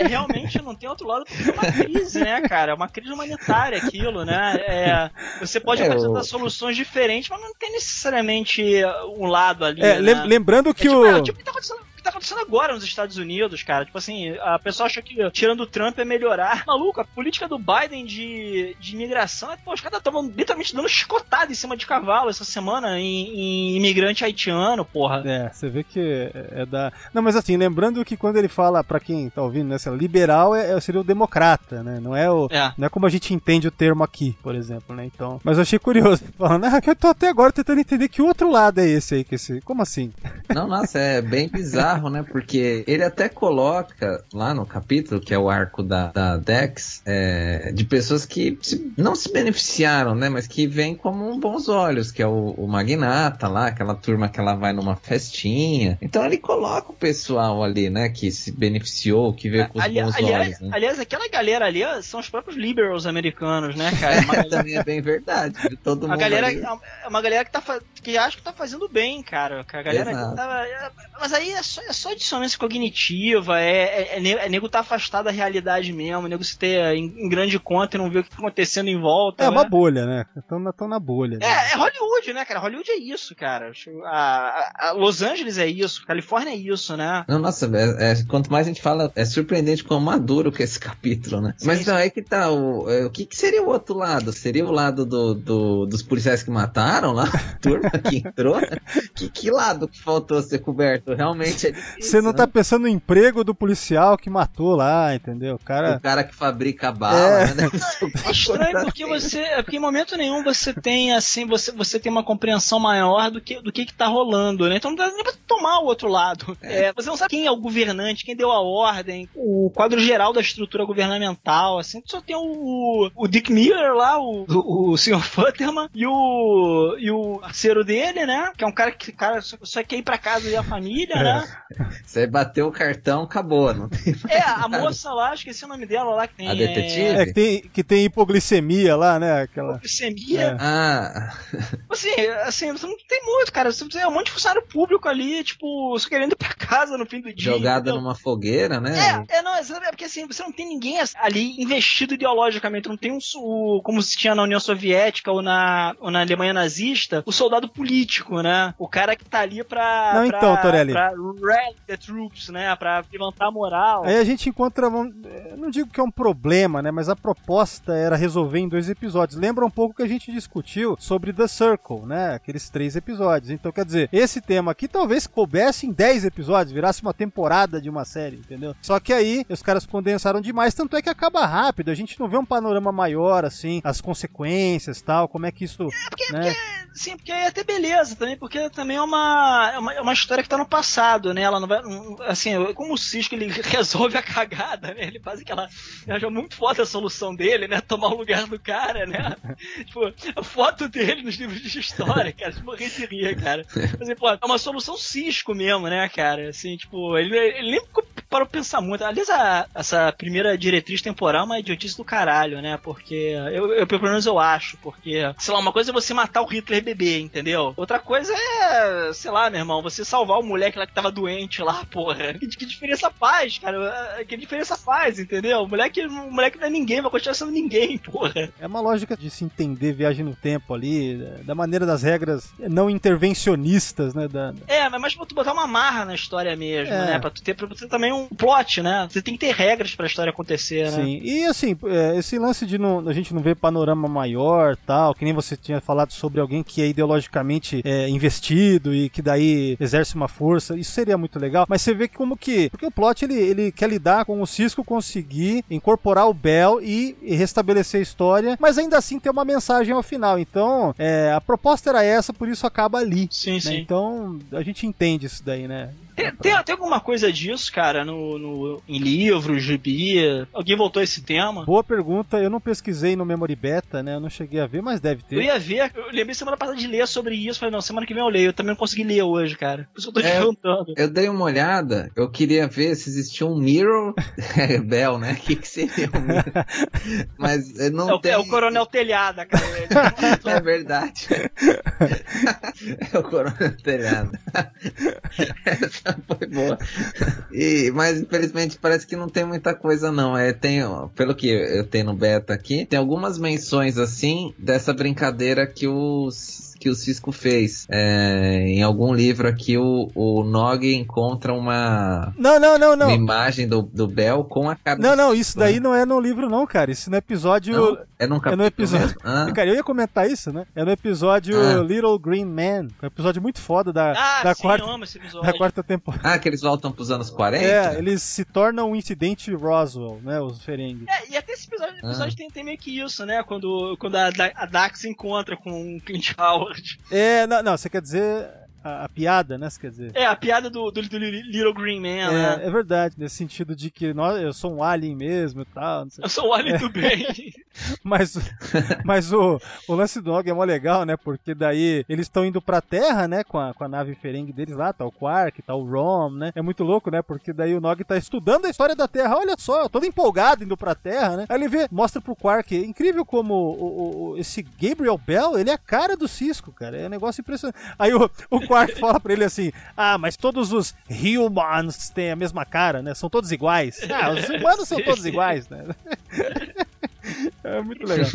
É, realmente não tem outro lado porque é uma crise, né, cara? É uma crise humanitária aquilo, né? É, você pode É, apresentar o- soluções diferentes, mas não tem necessariamente um lado ali. É, né? lem- lembrando É que tipo, o. é, tipo tá acontecendo. O que tá acontecendo agora nos Estados Unidos, cara. Tipo assim, a pessoa acha que tirando o Trump é melhorar. Maluco, a política do Biden de, de imigração é, pô, os caras estavam literalmente dando chicotada em cima de cavalo essa semana em, em imigrante haitiano, porra. É, você vê que é, é da. Não, mas assim, lembrando que quando ele fala, pra quem tá ouvindo, né, assim, liberal é, é- seria o democrata, né? Não é o. É. Não é como a gente entende o termo aqui, por exemplo, né? Então. Mas eu achei curioso. Falando, ah, que eu tô até agora tentando entender que outro lado é esse aí, que esse. Como assim? Não, nossa, é bem bizarro, né? Porque ele até coloca lá no capítulo, que é o arco da, da Dex, é, de pessoas que se- não se beneficiaram, né? Mas que vêm como bons olhos, que é o, o Magnata lá, aquela turma que ela vai numa festinha. Então ele coloca o pessoal ali, né? Que se beneficiou, que veio com os Ali- bons aliás, olhos, né? aliás, aquela galera ali são os próprios liberals americanos, né, cara? Uma, Também é bem verdade. de Todo a mundo galera, ali. é uma galera que, tá, que acha que tá fazendo bem, cara. A galera tá, é- mas aí é só, é só dissonância cognitiva, é, é, é, é nego tá afastado da realidade mesmo, nego se ter em, em grande conta e não ver o que tá acontecendo em volta. É né? uma bolha, né? Estão na, tão na bolha. né? É, é Hollywood, né, cara? Hollywood é isso, cara. A, a- a Los Angeles é isso, Califórnia é isso, né? Não, nossa, é- é- quanto mais a gente fala, é surpreendente como maduro que é esse capítulo, né? Sim, Mas sim. então, aí que tá, o, é, o que, que seria o outro lado? Seria o lado do, do- dos policiais que mataram lá, a turma que entrou? que, que lado que faltou ser coberto? Realmente é difícil, Você não né? tá pensando no emprego do policial que matou lá, entendeu? O cara. O cara que fabrica bala, É. né? É estranho porque você. É porque em momento nenhum você tem assim, você, você tem uma compreensão maior do que do que, que tá rolando, né? Então não dá nem pra tomar o outro lado. É, você não sabe quem é o governante, quem deu a ordem, o quadro geral da estrutura governamental, assim, só tem o, o Dick Miller lá, o, o, o Sr. Futterman, e o, e o parceiro dele, né? Que é um cara que cara, só, só quer ir pra casa e a família, né? Você bateu o cartão, acabou. Não tem... É, a moça lá, esqueci o nome dela lá, que tem. A detetive? É, que tem, que tem hipoglicemia lá, né? Aquela. Glicemia. É. Ah, Assim, assim, você não tem muito, cara. Você tem um monte de funcionário público ali, tipo, só querendo ir pra casa no fim do dia. jogado entendeu? numa fogueira, né? É, é, não, é é porque assim, você não tem ninguém ali investido ideologicamente, não tem um, como se tinha na União Soviética ou na, ou na Alemanha nazista, o soldado político, né? O cara que tá ali pra. Não, pra, então, Torelli. Pra rally the troops, né? Pra levantar a moral. Aí a gente encontra, eu não digo que é um problema, né? Mas a proposta era resolver em dois episódios. Lembra um pouco que a gente discutiu sobre The Circle, né? Aqueles três episódios. Então, quer dizer, esse tema aqui talvez coubesse em 10 episódios, virasse uma temporada de uma série, entendeu? Só que aí os caras condensaram demais, tanto é que acaba rápido. A gente não vê um panorama maior, assim, as consequências tal, como é que isso. porque, né? Sim, porque aí é até beleza também, porque também é uma, é uma, é uma história que tá no passado, né? Ela não vai. Assim, como o Cisco ele resolve a cagada, né? Ele faz aquela. Eu acho muito foda a solução dele, né? Tomar o lugar do cara, né? tipo, a foto dele nos livros de história, cara, de morrer de rir, cara. Mas, assim, pô, é uma solução Cisco mesmo, né, cara? Assim, tipo, ele, ele nem parou pra pensar muito. Aliás, a- essa primeira diretriz temporal é uma idiotice do caralho, né? Porque. Eu, eu, pelo menos eu acho, porque. Sei lá, uma coisa é você matar o Hitler bebê, entendeu? Outra coisa é. Sei lá, meu irmão, você salvar o moleque lá que tava doente lá, porra. Que, que diferença faz, cara? Que diferença faz, entendeu? O moleque, o moleque não é ninguém, vai continuar sendo ninguém, porra. É uma lógica de se entender viagem no tempo ali, da maneira das regras não intervencionistas, né? Da, É, mas pra tu botar uma marra na história mesmo, É. né? Pra tu ter, pra ter também um, um plot, né? Você tem que ter regras pra história acontecer, né? Sim, e assim, é, esse lance de não, a gente não ver panorama maior tal, que nem você tinha falado sobre alguém que é ideologicamente é, investido e que daí exerce uma força, isso seria muito legal, mas você vê que como que, porque o plot ele, ele quer lidar com o Cisco conseguir incorporar o Bell e, e restabelecer a história, mas ainda assim ter uma mensagem ao final, então é, a proposta era essa, por isso acaba ali. Sim, né? sim. Então a gente entende isso daí, né? Tem, tem, tem alguma coisa disso, cara, no, no, em livros, gibi? Alguém voltou a esse tema? Boa pergunta, eu não pesquisei no Memory Beta, né? Eu não cheguei a ver, mas deve ter. Eu ia ver, eu lembrei semana passada de ler sobre isso, falei, não, semana que vem eu leio, eu também não consegui ler hoje, cara. Por isso eu tô te É, perguntando. Eu dei uma olhada, eu queria ver se existia um Mirror Bell, né? O que, que seria um Mirror? Mas eh, não É o, tem. é o Coronel Telhada, cara. É verdade. é o Coronel Telhado. Essa foi boa. E, mas infelizmente parece que não tem muita coisa não. É, tem, ó, pelo que eu tenho no beta aqui, tem algumas menções assim dessa brincadeira que os que o Cisco fez. É, em algum livro aqui o, o Nog encontra uma, Não, não, não, não. uma imagem do, do Bell com a cara Não, não, isso daí não é no livro, não, cara. Isso no episódio. Não, é num É capítulo no episódio. Ah. Cara, eu ia comentar isso, né? É no episódio Ah. Little Green Man. Um episódio muito foda da, Ah, da, sim, quarta, eu amo esse da episódio. quarta temporada. Ah, que eles voltam pros anos 40? É, eles se tornam um incidente Roswell, né? Os Ferengi. É, e até esse episódio, Ah. episódio tem, tem meio que isso, né? Quando, quando a, a Dax se encontra com o Clint Howard. É, não, não, você quer dizer a, a piada, né? Quer dizer. É, a piada do, do, do Little Green Man, né? É, é verdade, nesse sentido de que nós, eu sou um alien mesmo e tal, não sei. Eu sou o Alien do Bem. Mas, mas o, o lance do Nog é mó legal, né? Porque daí eles estão indo pra Terra, né? Com a, com a nave Ferengue deles lá, tá o Quark, tá o Rom, né? É muito louco, né? Porque daí o Nog tá estudando a história da Terra. Olha só, todo empolgado indo pra Terra, né? Aí ele vê, mostra pro Quark. É incrível como o, o- o- esse Gabriel Bell, ele é a cara do Cisco, cara. É um negócio impressionante. Aí o, o Quark fala pra ele assim: Ah, mas todos os humans têm a mesma cara, né? São todos iguais. Ah, os humanos são todos iguais, né? É muito legal.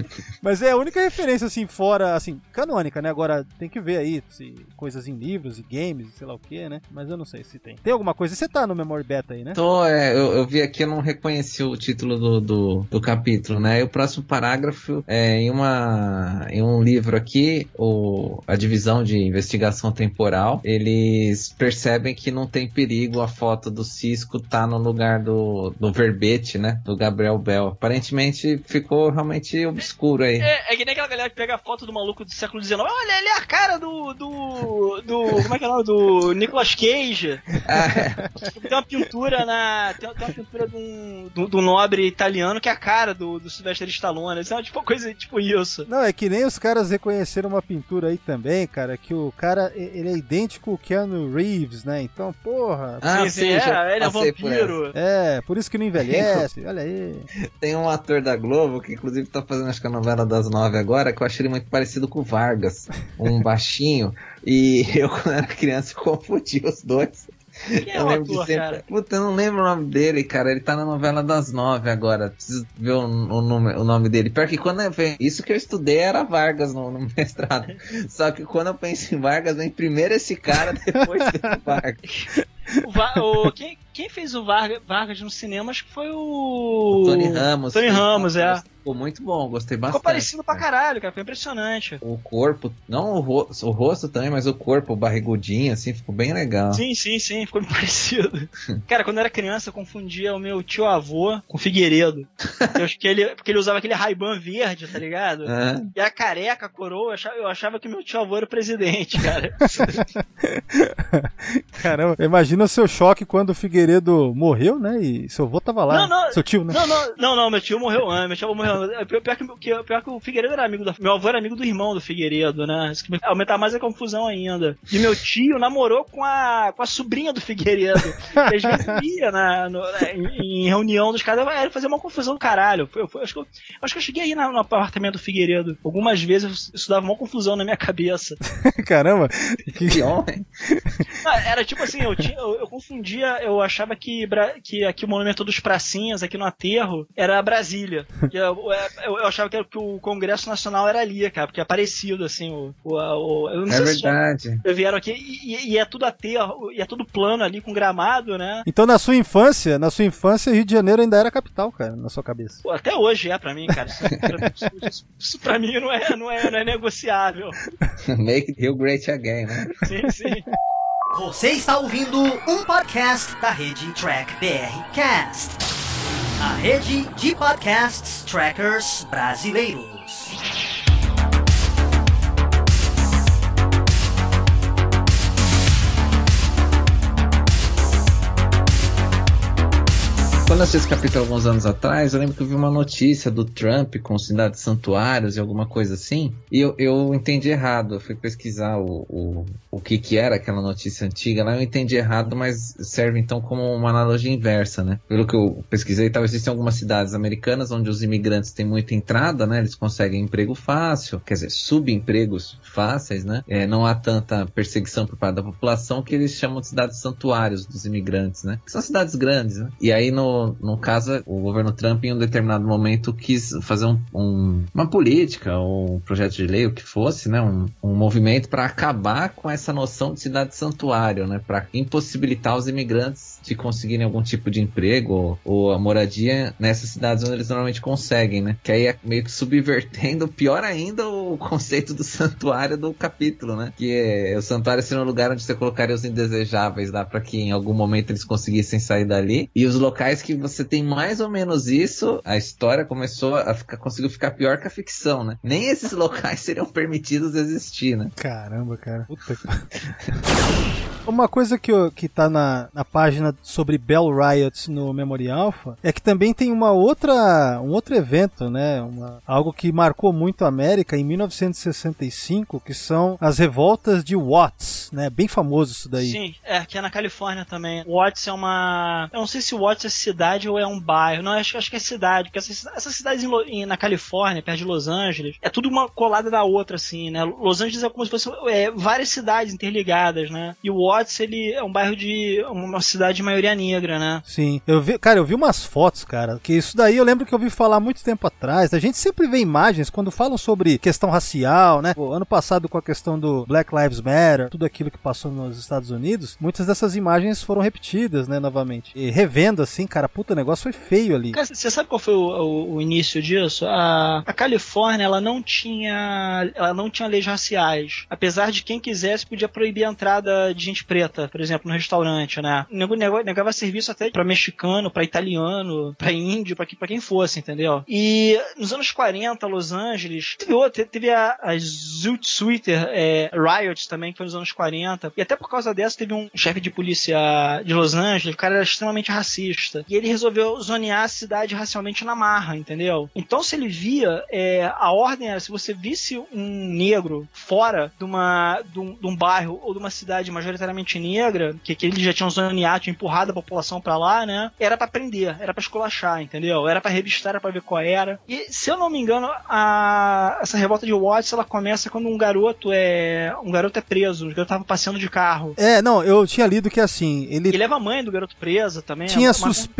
Mas é a única referência, assim, fora, assim, canônica, né? Agora tem que ver aí se coisas em livros e games, sei lá o que, né? Mas eu não sei se tem. Tem alguma coisa? Você tá no Memory Beta aí, né? Tô, é, eu, eu vi aqui, eu não reconheci o título do, do, do capítulo, né? E o próximo parágrafo é em, uma, em um livro aqui, o, a divisão de investigação temporal, eles percebem que não tem perigo a foto do Cisco tá no lugar do, do verbete, né? Do Gabriel Bell. Aparentemente ficou realmente obscuro aí. É, é que nem aquela galera que pega a foto do maluco do século XIX. Olha, ele é a cara do. do. do. Como é que é o nome? Do Nicolas Cage. Ah, Tem uma pintura na. Tem, tem uma pintura de um, do, do nobre italiano que é a cara do, do Sylvester Stallone. Isso é tipo uma coisa tipo isso. Não, é que nem os caras reconheceram uma pintura aí também, cara, que o cara, ele é idêntico ao Keanu Reeves, né? Então, porra. ah, Sim, sim, é, já ele é passei por vampiro. É, por isso que não envelhece, olha aí. Tem um ator da Globo que inclusive tá fazendo acho que a novela das nove agora, que eu achei ele muito parecido com o Vargas, um baixinho. E eu quando era criança confundi os dois. Quem é eu lembro ator, de sempre. cara? Puta, eu não lembro o nome dele, cara. Ele tá na novela das nove agora. Preciso ver o, o nome, o nome dele. Pior que quando eu venho. Isso que eu estudei era Vargas no, no mestrado. Só que quando eu penso em Vargas, vem primeiro esse cara, depois o Vargas. O Va- o- quem, quem fez o Vargas, Vargas no cinema acho que foi o. O Tony Ramos. Tony fez Ramos, é. Ficou muito bom, gostei bastante. Ficou parecido pra cara. caralho, cara. Foi impressionante. O corpo, não o, ro o rosto também, mas o corpo, o barrigudinho, assim, ficou bem legal. Sim, sim, sim, ficou bem parecido. Cara, quando eu era criança, eu confundia o meu tio avô com o Figueiredo. Eu acho que ele, porque ele usava aquele Ray-Ban verde, tá ligado? Ah, E a careca, a coroa, eu achava, eu achava que meu tio avô era o presidente, cara. Caramba, imagina o seu choque quando o Figueiredo morreu, né? E seu avô tava lá. Não, não. Seu tio, né? Não, não, não, não, meu tio morreu antes, meu tio avô morreu antes. É Pior, que, que- pior que o Figueiredo era amigo do. Meu avô era amigo do irmão do Figueiredo, né? Isso que me- aumentar mais a confusão ainda. E meu tio namorou com a, com a sobrinha do Figueiredo. que às vezes ia na, no- em, em reunião dos caras, era fazer uma confusão do caralho. Eu, eu- acho, que eu, acho que eu cheguei aí na- no apartamento do Figueiredo. Algumas vezes isso dava uma confusão na minha cabeça. Caramba, que, homem. Ah, Era tipo assim, eu, tinha, eu, eu confundia, eu achava que, que aqui o Monumento dos Pracinhas, aqui no aterro, era Brasília. Que Eu, eu, eu achava que, que o Congresso Nacional era ali, cara, porque é parecido, assim, o. o, o- eu não É sei se já verdade. vieram aqui e, e é tudo aterro, e é tudo plano ali com gramado, né? Então, na sua infância, na sua infância, Rio de Janeiro ainda era capital, cara, na sua cabeça. Pô, até hoje é pra mim, cara. Isso, isso, isso pra mim não é, não é, não é negociável. Make Rio Great Again, né? Sim, sim. Você está ouvindo um podcast da rede Track BR Cast, a rede de podcasts trackers brasileiros. Quando eu assisti esse capítulo alguns anos atrás, eu lembro que eu vi uma notícia do Trump com cidades santuários e alguma coisa assim, e eu, eu entendi errado. Eu fui pesquisar o, o, o que, que era aquela notícia antiga lá, eu entendi errado, mas serve então como uma analogia inversa, né? Pelo que eu pesquisei, talvez existem algumas cidades americanas onde os imigrantes têm muita entrada, né? Eles conseguem emprego fácil, quer dizer, subempregos fáceis, né? É, não há tanta perseguição por parte da população que eles chamam de cidades santuários dos imigrantes, né? São cidades grandes, né? E aí, no, no caso, o governo Trump, em um determinado momento, quis fazer um, um- uma política, um projeto de lei, o que fosse, né? Um, um movimento para acabar com essa noção de cidade santuário, né? Para impossibilitar os imigrantes de conseguirem algum tipo de emprego ou, ou a moradia nessas cidades onde eles normalmente conseguem, né? Que aí é meio que subvertendo, pior ainda, o conceito do santuário do capítulo, né? Que é, o santuário seria um lugar onde você colocaria os indesejáveis lá para que em algum momento eles conseguissem sair dali. E os locais que você tem mais ou menos isso, a história começou a ficar, conseguiu ficar pior que a ficção, né? Nem esses locais seriam permitidos existir, né? Caramba, cara. Puta que... Uma coisa que, eu- que tá na, na página sobre Bell Riots no Memory Alpha é que também tem uma outra, um outro evento, né? Uma- algo que marcou muito a América em 1965, que são as revoltas de Watts, né? Bem famoso isso daí. Sim, é, que é na Califórnia também. Watts é uma. Eu não sei se Watts é cidade ou é um bairro. Não, acho, acho que é cidade, porque essas, essas cidades em em- na Califórnia, perto de Los Angeles, é tudo uma colada da outra, assim, né? Los Angeles é como se fosse é, várias cidades interligadas, né? E o Watts, ele é um bairro de. uma cidade de maioria negra, né? Sim, eu vi, cara, eu vi umas fotos, cara, que isso daí eu lembro que eu ouvi falar muito tempo atrás. A gente sempre vê imagens quando falam sobre questão racial, né? O ano passado com a questão do Black Lives Matter, tudo aquilo que passou nos Estados Unidos, muitas dessas imagens foram repetidas, né, novamente. E revendo assim, cara, puta, o negócio foi feio ali. Cara, você sabe qual foi o, o- o início disso? A, a Califórnia, ela não tinha, ela não tinha leis raciais. Apesar de quem quisesse podia proibir a entrada de gente preta, por exemplo, no restaurante, né? Negava serviço até pra mexicano, pra italiano, pra índio, pra quem fosse, entendeu? E nos anos 40, Los Angeles, teve, outra, teve a, a Zoot Sweater é, Riots também, que foi nos anos 40. E até por causa dessa, teve um chefe de polícia de Los Angeles, o cara era extremamente racista. E ele resolveu zonear a cidade racialmente na marra, entendeu? Então, se ele via, é, a ordem era, se você visse um negro fora de, uma, de, um, de um bairro ou de uma cidade majoritariamente negra, que, que eles já tinham zoneado, tinham empurrado a população pra lá, né? Era pra prender, era pra esculachar, entendeu? Era pra revistar, era pra ver qual era. E, se eu não me engano, a, essa revolta de Watts, ela começa quando um garoto é um garoto é preso, o garoto tava passeando de carro. É, não, eu tinha lido que assim, ele E leva a mãe do garoto presa também. tinha uma-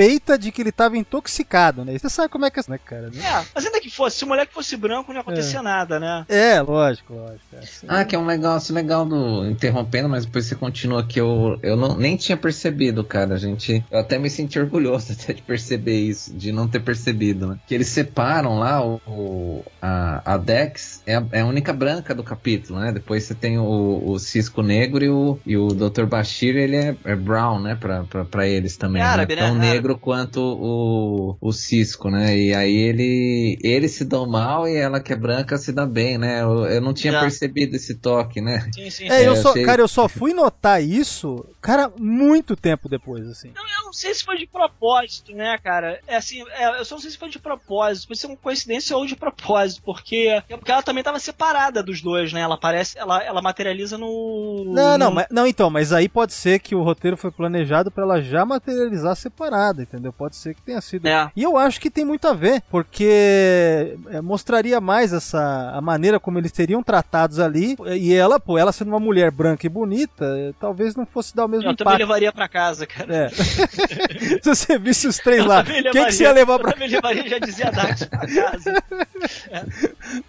suspeita de que ele tava intoxicado, né? Você sabe como é que é, né, cara? É, mas ainda que fosse, se o moleque fosse branco, não ia acontecer nada, né? É, lógico, lógico. é. Ah, que é um negócio legal do. Interrompendo, mas depois você continua que eu, eu não, nem tinha percebido, cara. A gente. Eu até me senti orgulhoso até de perceber isso, de não ter percebido, né? Que eles separam lá o. o- a, a Dex é a, é a única branca do capítulo, né? Depois você tem o, o Cisco Negro e o, e o Dr. Bashir, ele é, é brown, né? Pra, pra, pra eles também. É árabe, né? né? Tão Árabe. negro quanto o, o Cisco, né? E aí ele. Eles se dão mal e ela que é branca se dá bem, né? Eu, eu não tinha Já. percebido esse toque, né? Sim, sim. É, eu É, só, sei. cara, eu só fui notar isso, cara, muito tempo depois, assim. Não, eu não sei se foi de propósito, né, cara? É assim, é, eu só não sei se foi de propósito, pode ser uma coincidência ou de propósito, porque, é porque ela também tava separada dos dois, né? Ela aparece, ela, ela materializa no. Não, não, no- mas, não, então, mas aí pode ser que o roteiro foi planejado pra ela já materializar separada, entendeu? Pode ser que tenha sido. É. E eu acho que tem muito a ver, porque é, mostraria mais essa a maneira como eles seriam tratados ali. E ela, pô, ela sendo uma mulher branca e bonita, talvez não fosse dar o mesmo Eu também impacto. levaria pra casa, cara. É. Se você visse os três Eu lá, também quem que você ia levar pra Eu também levaria, já dizia Dax, pra casa.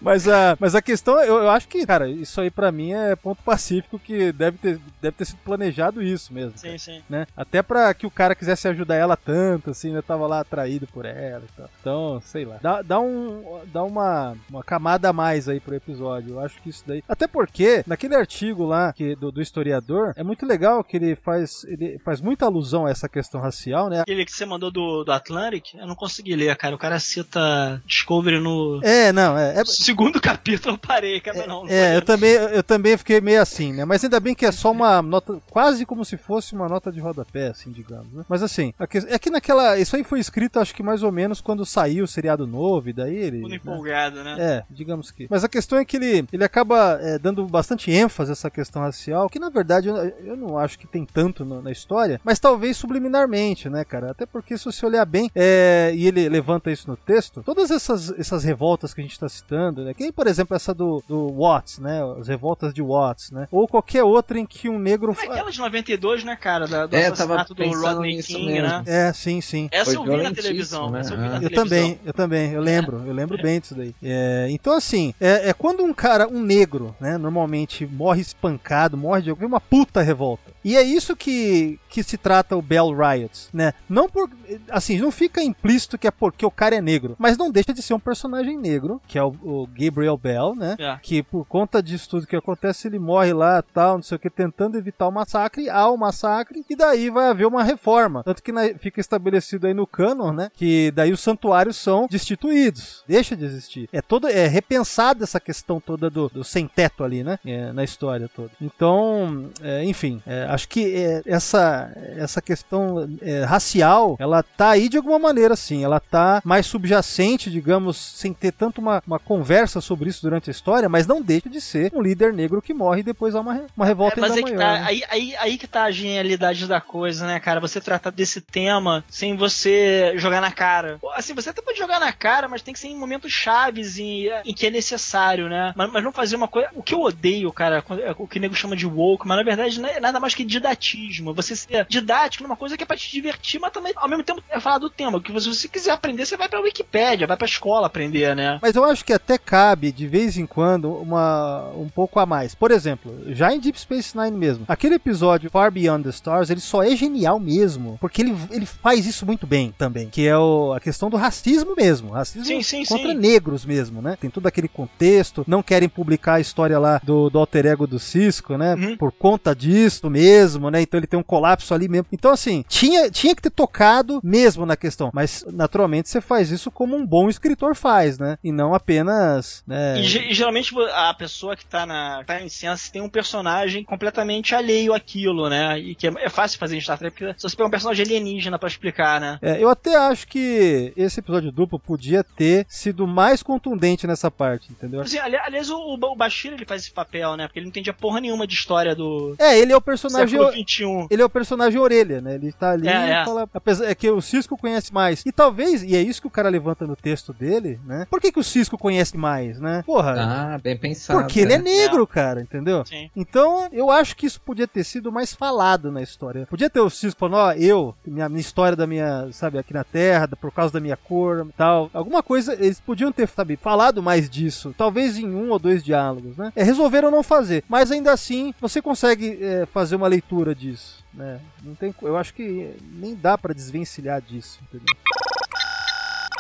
Mas a, mas a questão, eu, eu acho que, cara, isso aí pra mim é ponto pacífico que deve ter, deve ter sido planejado isso mesmo. Sim, sim. Né? Até pra que o cara quisesse ajudar ela tanto, assim, né? Tava lá atraído por ela e tal. Então, sei lá. Dá, dá, um, dá uma, uma camada a mais aí pro episódio. Eu acho que isso daí. Até porque, naquele artigo lá que, do, do historiador, é muito legal que ele faz, ele faz muita alusão a essa questão racial, né? Aquele que você mandou do, do Atlantic, eu não consegui ler, cara. O cara cita Discovery no É, não, é. é segundo capítulo, eu parei, cara. Não, não É, eu também, eu também fiquei meio assim, né? Mas ainda bem que é só uma nota, quase como se fosse uma nota de rodapé, assim, digamos, né? Mas assim, a que- é que naquela. Isso aí foi escrito, acho que mais ou menos quando saiu o seriado novo, e daí ele. Tudo né? empolgado, né? É, digamos que. Mas a questão é que ele, ele acaba é, dando bastante ênfase a essa questão racial, que na verdade eu, eu não acho que tem tanto no- na história, mas talvez subliminarmente, né, cara? Até porque se você olhar bem, é, e ele levanta isso no texto, todas essas, essas revoltas que a gente tá citando, né? Que nem, por exemplo, essa do, do Watts, né? As revoltas de Watts, né? Ou qualquer outra em que um negro. Como é aquela de 92, né, cara? Da, do É, assassinato tava do Rodney King, mesmo. né? É, sim, sim. Essa Foi eu vi na televisão. né? Essa eu vi na Ah. Eu televisão. também, eu também, eu lembro, eu lembro bem disso daí. É, então, assim, é, é quando um cara, um negro, né, normalmente morre espancado, morre de alguma puta revolta. E é isso que, que se trata o Bell Riots, né? Não por. Assim, não fica implícito que é porque o cara é negro, mas não deixa de ser um personagem negro, que é o, o Gabriel Bell, né? É. Que por conta disso tudo que acontece, ele morre lá, tal, não sei o que, tentando evitar o massacre, há o massacre, e daí vai haver uma reforma. Tanto que na- fica estabelecido aí no canon, né? Que daí os santuários são destituídos, deixa de existir. É toda, é repensada essa questão toda do, do sem teto ali, né? É, na história toda. Então, é, enfim, é, acho que é, essa, essa questão é, racial, ela tá aí de alguma maneira, sim. Ela tá mais subjacente, digamos, sem ter tanto uma, uma conversa sobre isso durante a história, mas não deixa de ser um líder negro que morre e depois há uma, uma revolta É, mas ainda aí que, maior. tá, né? aí, aí, aí que tá a genialidade da coisa, né, cara? Você tratar desse tema sem você jogar na cara. Assim, você até pode jogar na cara, mas tem que ser em momentos chaves em, em que é necessário, né? Mas, mas não fazer uma coisa. O que eu odeio, cara, é o que o nego chama de woke, mas na verdade é nada mais que didatismo. Você ser didático numa coisa que é pra te divertir, mas também, ao mesmo tempo, é falar do tema. Que se você quiser aprender, você vai pra Wikipédia, vai pra escola aprender, né? Mas eu acho que até cabe, de vez em quando, uma, um pouco a mais. Por exemplo, já em Deep Space Nine mesmo, aquele episódio Far Beyond the Stars, ele só é genial mesmo, porque ele, ele faz isso muito bem também, que é o- a questão do racismo mesmo, racismo Sim, sim, contra sim. negros mesmo, né? Tem todo aquele contexto, não querem publicar a história lá do, do alter ego do Cisco, né? Uhum. Por conta disso mesmo, né? Então ele tem um colapso ali mesmo. Então assim, tinha, tinha que ter tocado mesmo na questão, mas naturalmente você faz isso como um bom escritor faz, né? E não apenas, né? E, e geralmente a pessoa que tá, na, tá em cena tem um personagem completamente alheio àquilo, né? E que é, é fácil fazer em Star Trek, porque se você pegar um personagem alienígena pra explicar, né? É, eu até acho que esse episódio duplo podia ter sido mais contundente nessa parte, entendeu? Assim, ali- aliás, o, o Bashir ele faz esse papel, né? Porque ele não entendia porra nenhuma de história do É, ele é o personagem. XXI. Ele é o personagem orelha, né? Ele tá ali É, e é. fala. Apesar é que o Cisco conhece mais. E talvez, e é isso que o cara levanta no texto dele, né? Por que, que o Cisco conhece mais, né? Porra, Ah, bem pensado. porque ele é né? negro, cara, entendeu? Sim. Então, eu acho que isso podia ter sido mais falado na história. Podia ter o Cisco falando, ó, eu, minha, minha história da minha, sabe, aqui na Terra, por causa da minha cor tal. Alguma coisa, eles podiam ter, sabe, falado mais disso. Talvez em um ou dois diálogos, né? É, resolveram não fazer. Mas ainda assim, você consegue é, fazer uma leitura disso, né? Não tem, eu acho que nem dá pra desvencilhar disso, entendeu?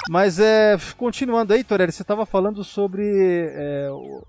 Mas é, continuando aí, Torelli, você estava falando sobre é,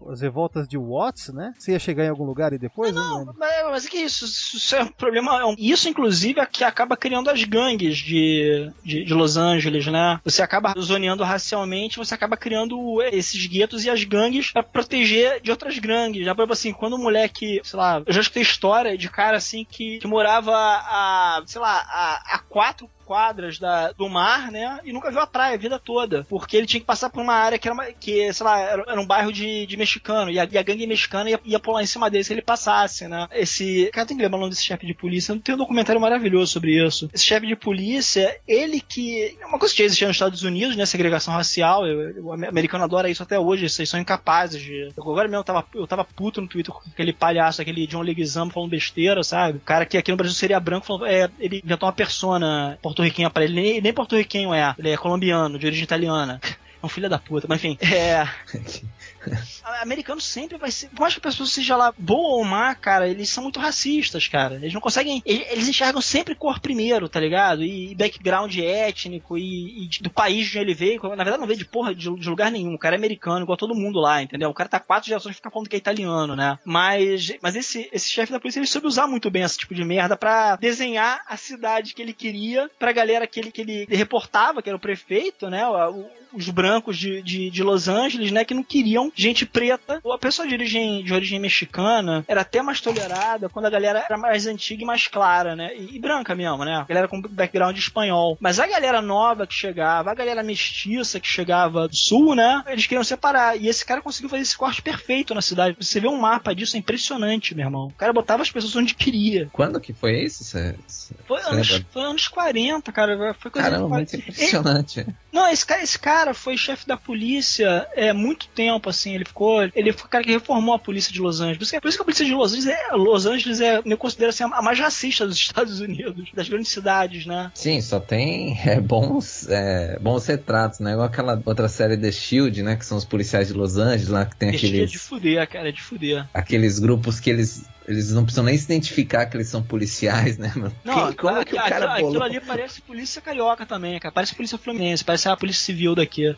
as revoltas de Watts, né? Você ia chegar em algum lugar e depois? Eu não lembro. Mas, é que isso, isso é um problema. é Isso, inclusive, é que acaba criando as gangues de, de, de Los Angeles, né? Você acaba zoneando racialmente, você acaba criando esses guetos e as gangues pra proteger de outras gangues. Já, por exemplo, assim, quando um moleque, sei lá, eu já escutei história de cara assim que, que morava a, sei lá, a, a quatro quadras da, do mar, né? E nunca viu a praia a vida toda. Porque ele tinha que passar por uma área que era, uma, que, sei lá, era, era um bairro de, de mexicano. E a, e a gangue mexicana ia, ia pular em cima dele se ele passasse, né? Esse. Cara, tem que lembrar o nome desse chefe de polícia. Tem um documentário maravilhoso sobre isso. Esse chefe de polícia, ele que. É uma coisa que já existia nos Estados Unidos, né? Segregação racial. Eu, o americano adora isso até hoje. Vocês são incapazes de. Agora mesmo eu tava, eu tava puto no Twitter com aquele palhaço, aquele John Leguizamo falando besteira, sabe? O cara que aqui no Brasil seria branco, falou, é, ele inventou uma persona porto-riquenha pra ele. Nem, nem porto-riquenho é. Ele é colombiano, de origem italiana. É um filho da puta, mas enfim. É. americano sempre vai ser. Por mais que a pessoa seja lá boa ou má, cara, eles são muito racistas, cara. Eles não conseguem. Eles enxergam sempre cor primeiro, tá ligado? E, background étnico e, e, do país de onde ele veio. Na verdade, não veio de porra de, de, lugar nenhum. O cara é americano, igual todo mundo lá, entendeu? O cara tá quatro gerações e fica falando que é italiano, né? Mas, mas esse, esse chefe da polícia, ele soube usar muito bem esse tipo de merda para desenhar a cidade que ele queria pra galera que ele, que ele reportava, que era o prefeito, né? O, os brancos de, de, de, Los Angeles, né, que não queriam gente preta. A pessoa de origem, de origem mexicana era até mais tolerada quando a galera era mais antiga e mais clara, né? E, e branca mesmo, né? A galera com background espanhol. Mas a galera nova que chegava, a galera mestiça que chegava do sul, né? Eles queriam separar. E esse cara conseguiu fazer esse corte perfeito na cidade. Você vê um mapa disso, é impressionante, meu irmão. O cara botava as pessoas onde queria. Quando que foi isso? Cê, cê, foi, anos, foi anos 40, cara. Foi coisa Caramba, muito impressionante. Não, esse cara, esse cara foi chefe da polícia é muito tempo, assim. Ele ficou. Ele foi o cara que reformou a polícia de Los Angeles. Por isso que, por isso que a polícia de Los Angeles é. Los Angeles é, eu considero assim, a mais racista dos Estados Unidos, das grandes cidades, né? Sim, só tem é, bons, é, bons retratos, né? Igual aquela outra série The Shield, né? Que são os policiais de Los Angeles lá, que tem aqueles. É de fuder, cara, é de fuder. Aqueles grupos que eles eles não precisam nem se identificar que eles são policiais, né, mano? Não, como é que o cara aquilo, aquilo ali parece polícia carioca também, cara. Parece polícia fluminense, parece a polícia civil daqui.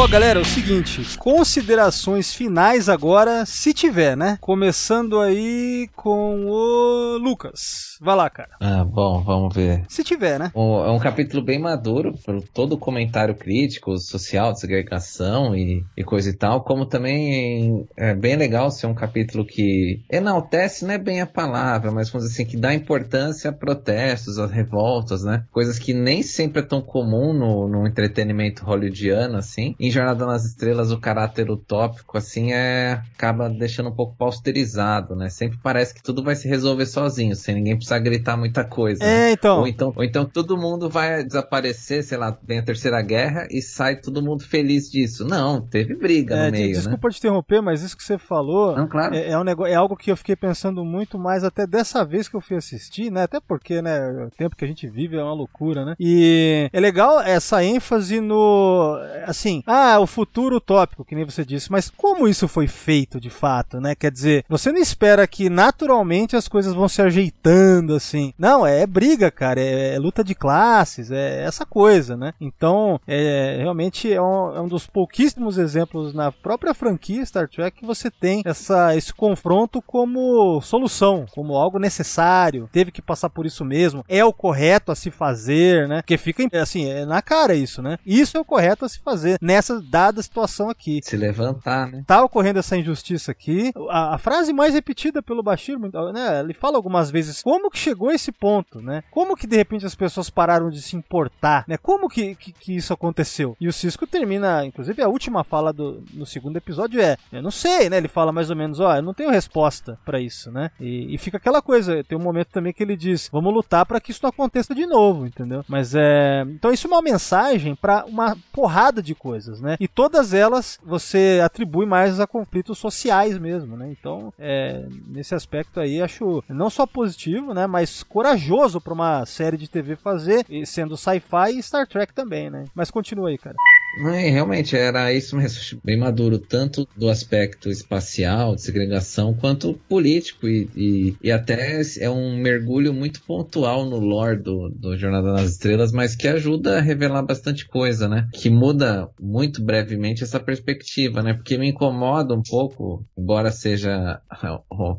Ó, galera, é o seguinte, considerações finais agora, se tiver, né? Começando aí com o Lucas. Vai lá, cara. Ah, bom, vamos ver. Se tiver, né? é um capítulo bem maduro, por todo o comentário crítico, social, de segregação e, e coisa e tal, como também é bem legal ser um capítulo que enaltece, não é bem a palavra, mas vamos dizer assim, que dá importância a protestos, a revoltas, né? Coisas que nem sempre é tão comum no, no entretenimento hollywoodiano, assim. Em Jornada nas Estrelas, o caráter utópico, assim, é acaba deixando um pouco pausterizado, né? Sempre parece que tudo vai se resolver sozinho, sem ninguém precisar gritar muita coisa. É, né? então. Ou então. Ou então todo mundo vai desaparecer, sei lá, vem a terceira guerra e sai todo mundo feliz disso. Não, teve briga é, no meio. Desculpa né? te interromper, mas isso que você falou Não, claro. é, é, um negócio, é algo que eu fiquei pensando muito mais até dessa vez que eu fui assistir, né? Até porque, né, o tempo que a gente vive é uma loucura, né? E é legal essa ênfase no. Assim, ah, o futuro utópico, que nem você disse, mas como isso foi feito de fato, né? Quer dizer, você não espera que naturalmente as coisas vão se ajeitando assim. Não, é, é briga, cara, é, é, luta de classes, é essa coisa, né? Então, é, realmente é um, é um, dos pouquíssimos exemplos na própria franquia Star Trek que você tem essa, esse confronto como solução, como algo necessário, teve que passar por isso mesmo, é o correto a se fazer, né? Porque fica assim, é na cara isso, né? Isso é o correto a se fazer nessa dada situação aqui. Se levantar, né? Tá ocorrendo essa injustiça aqui. A, a frase mais repetida pelo Bashir, né? Ele fala algumas vezes como que chegou a esse ponto, né? Como que de repente as pessoas pararam de se importar, né? Como que, que, que isso aconteceu? E o Cisco termina, inclusive a última fala do no segundo episódio é, eu não sei, né? Ele fala mais ou menos, ó, oh, eu não tenho resposta para isso, né? E, e, fica aquela coisa, tem um momento também que ele diz, vamos lutar para que isso não aconteça de novo, entendeu? Mas é, então isso é uma mensagem para uma porrada de coisas, né? E todas elas você atribui mais a conflitos sociais mesmo, né? Então, é, nesse aspecto aí acho não só positivo, né? Mas corajoso para uma série de TV fazer, sendo sci-fi e Star Trek também, né? Mas continua aí, cara. É, realmente, era isso mesmo, bem maduro, tanto do aspecto espacial, de segregação, quanto político, e, e, e até é um mergulho muito pontual no lore do, do Jornada nas Estrelas, mas que ajuda a revelar bastante coisa, né? Que muda muito brevemente essa perspectiva, né? Porque me incomoda um pouco, embora seja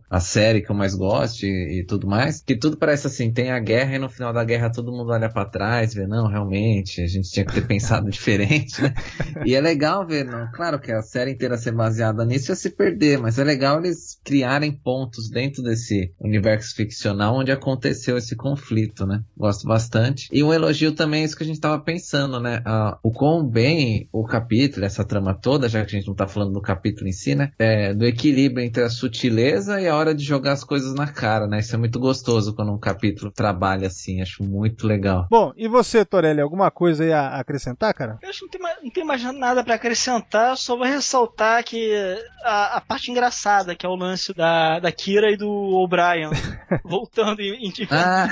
a, série que eu mais goste e, e tudo mais, que tudo parece assim, tem a guerra e no final da guerra todo mundo olha para trás, vê, não, realmente, a gente tinha que ter pensado diferente? E é legal ver, não, claro que a série inteira ser baseada nisso ia se perder, mas é legal eles criarem pontos dentro desse universo ficcional onde aconteceu esse conflito, né? Gosto bastante. E um elogio também é isso que a gente tava pensando, né? Ah, o quão bem o capítulo, essa trama toda, já que a gente não tá falando do capítulo em si, né? É, do equilíbrio entre a sutileza e a hora de jogar as coisas na cara, né? Isso é muito gostoso quando um capítulo trabalha assim, acho muito legal. Bom, e você, Torelli, alguma coisa aí a acrescentar, cara? Eu acho que não tem, mais, não tem mais nada pra acrescentar, só vou ressaltar que a, a parte engraçada, que é o lance da, da Kira e do O'Brien, voltando em, em, Ah,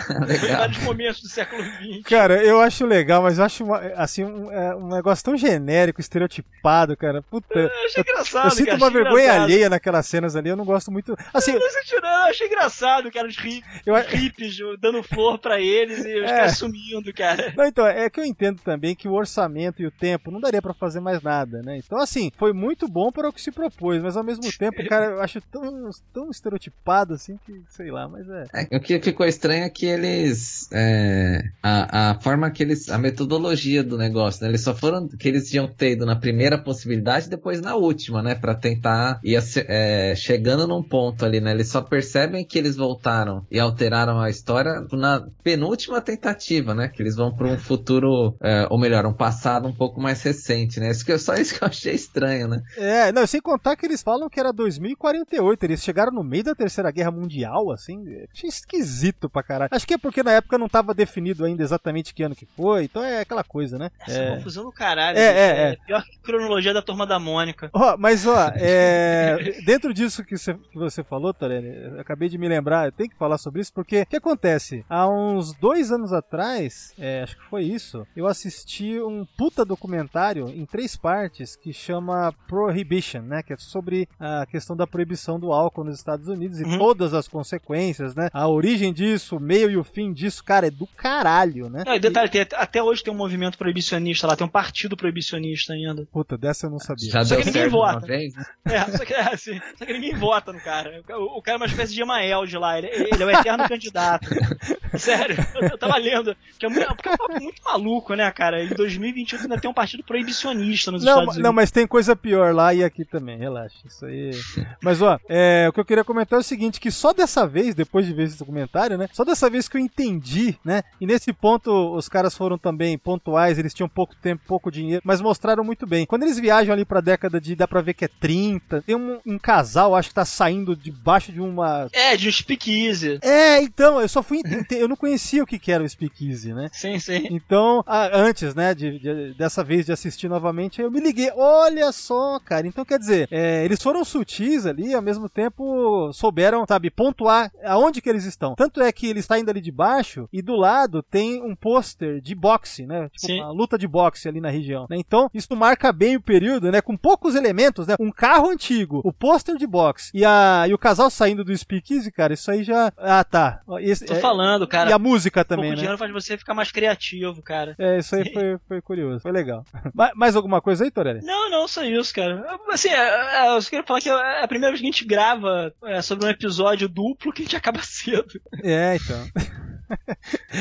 vários momentos do século XX. Cara, eu acho legal, mas eu acho uma- assim um, é, um negócio tão genérico, estereotipado, cara. Puta. Eu achei engraçado, Eu sinto cara, uma vergonha engraçado. alheia naquelas cenas ali, eu não gosto muito. Assim, Eu, não senti, não, eu achei engraçado, cara, os hi- eu, hippies dando flor pra eles e os É. caras sumindo, cara. Não, então, é que eu entendo também que o orçamento e o tempo não daria pra fazer mais nada, né? Então, assim, foi muito bom para o que se propôs, mas ao mesmo tempo, cara, eu acho tão, tão estereotipado assim que, sei lá, mas é. É, o que ficou estranho é que eles. é, a, a forma que eles. A metodologia do negócio, né? Eles só foram. Que eles tinham ter ido na primeira possibilidade e depois na última, né? Pra tentar ir é, chegando num ponto ali, né? Eles só percebem que eles voltaram e alteraram a história na penúltima tentativa, né? Que eles vão pra um futuro. é, ou melhor, um passado um pouco mais recente, né? Isso que, eu- só isso que eu achei estranho, né? É, não, sem contar que eles falam que era 2048, eles chegaram no meio da Terceira Guerra Mundial, assim, achei esquisito pra caralho. Acho que é porque na época não tava definido ainda exatamente que ano que foi, então é aquela coisa, né? Essa É. confusão do caralho. É, bicho, é, é. Pior que a cronologia da turma da Mônica. Ó, mas ó, é, dentro disso que você, que você falou, Torelli, eu acabei de me lembrar, eu tenho que falar sobre isso, porque o que acontece? Há uns dois anos atrás, é, acho que foi isso, eu assisti um puta documentário em três partes que chama Prohibition, né? Que é sobre a questão da proibição do álcool nos Estados Unidos e Uhum. todas as consequências, né? A origem disso, o meio e o fim disso, cara, é do caralho, né? Não, e detalhe, tem- até hoje tem um movimento proibicionista lá, tem um partido proibicionista ainda. Puta, dessa eu não sabia. Já Só deu que ninguém vota. vez, né? É, só que, é, assim, só que ninguém vota no cara. O, o cara é uma espécie de Emael de lá, ele, ele é o eterno candidato. Sério, eu, eu tava lendo, que é, muito, porque é um papo muito maluco, né, cara? Em 2021 ainda tem um partido proibicionista nos Não, Estados Unidos. não, mas tem coisa pior lá e aqui também, relaxa. Isso aí. Mas ó, é, o que eu queria comentar é o seguinte: que só dessa vez, depois de ver esse documentário, né? Só dessa vez que eu entendi, né? E nesse ponto os caras foram também pontuais, eles tinham pouco tempo, pouco dinheiro, mas mostraram muito bem. Quando eles viajam ali pra década de. dá pra ver que é 30, tem um, um casal, acho que tá saindo debaixo de uma. É, de um speakeasy. É, então, eu só fui. Eu não conhecia o que que era o Speakeasy, né? Sim, sim. Então, a- antes, né, de, de- dessa vez de assistir novamente, eu me liguei. Olha só, cara. Então, quer dizer, é, eles foram sutis ali, ao mesmo tempo souberam, sabe, pontuar aonde que eles estão. Tanto é que eles estão indo ali de baixo e do lado tem um pôster de boxe, né? Tipo, Sim. uma luta de boxe ali na região. né? Então, isso marca bem o período, né? Com poucos elementos, né? Um carro antigo, o pôster de boxe e, a, e o casal saindo do speakeasy, cara, isso aí já... Ah, tá. Esse- Tô é- falando, cara. E a música também, pouco né? dinheiro faz você ficar mais criativo, cara. É, isso aí foi, foi curioso, foi legal. Ma- Mais alguma coisa aí, Torelli? Não, não, só isso, cara. Assim, é, é, eu só queria falar que é a primeira vez que a gente grava é, sobre um episódio duplo que a gente acaba cedo. É, então.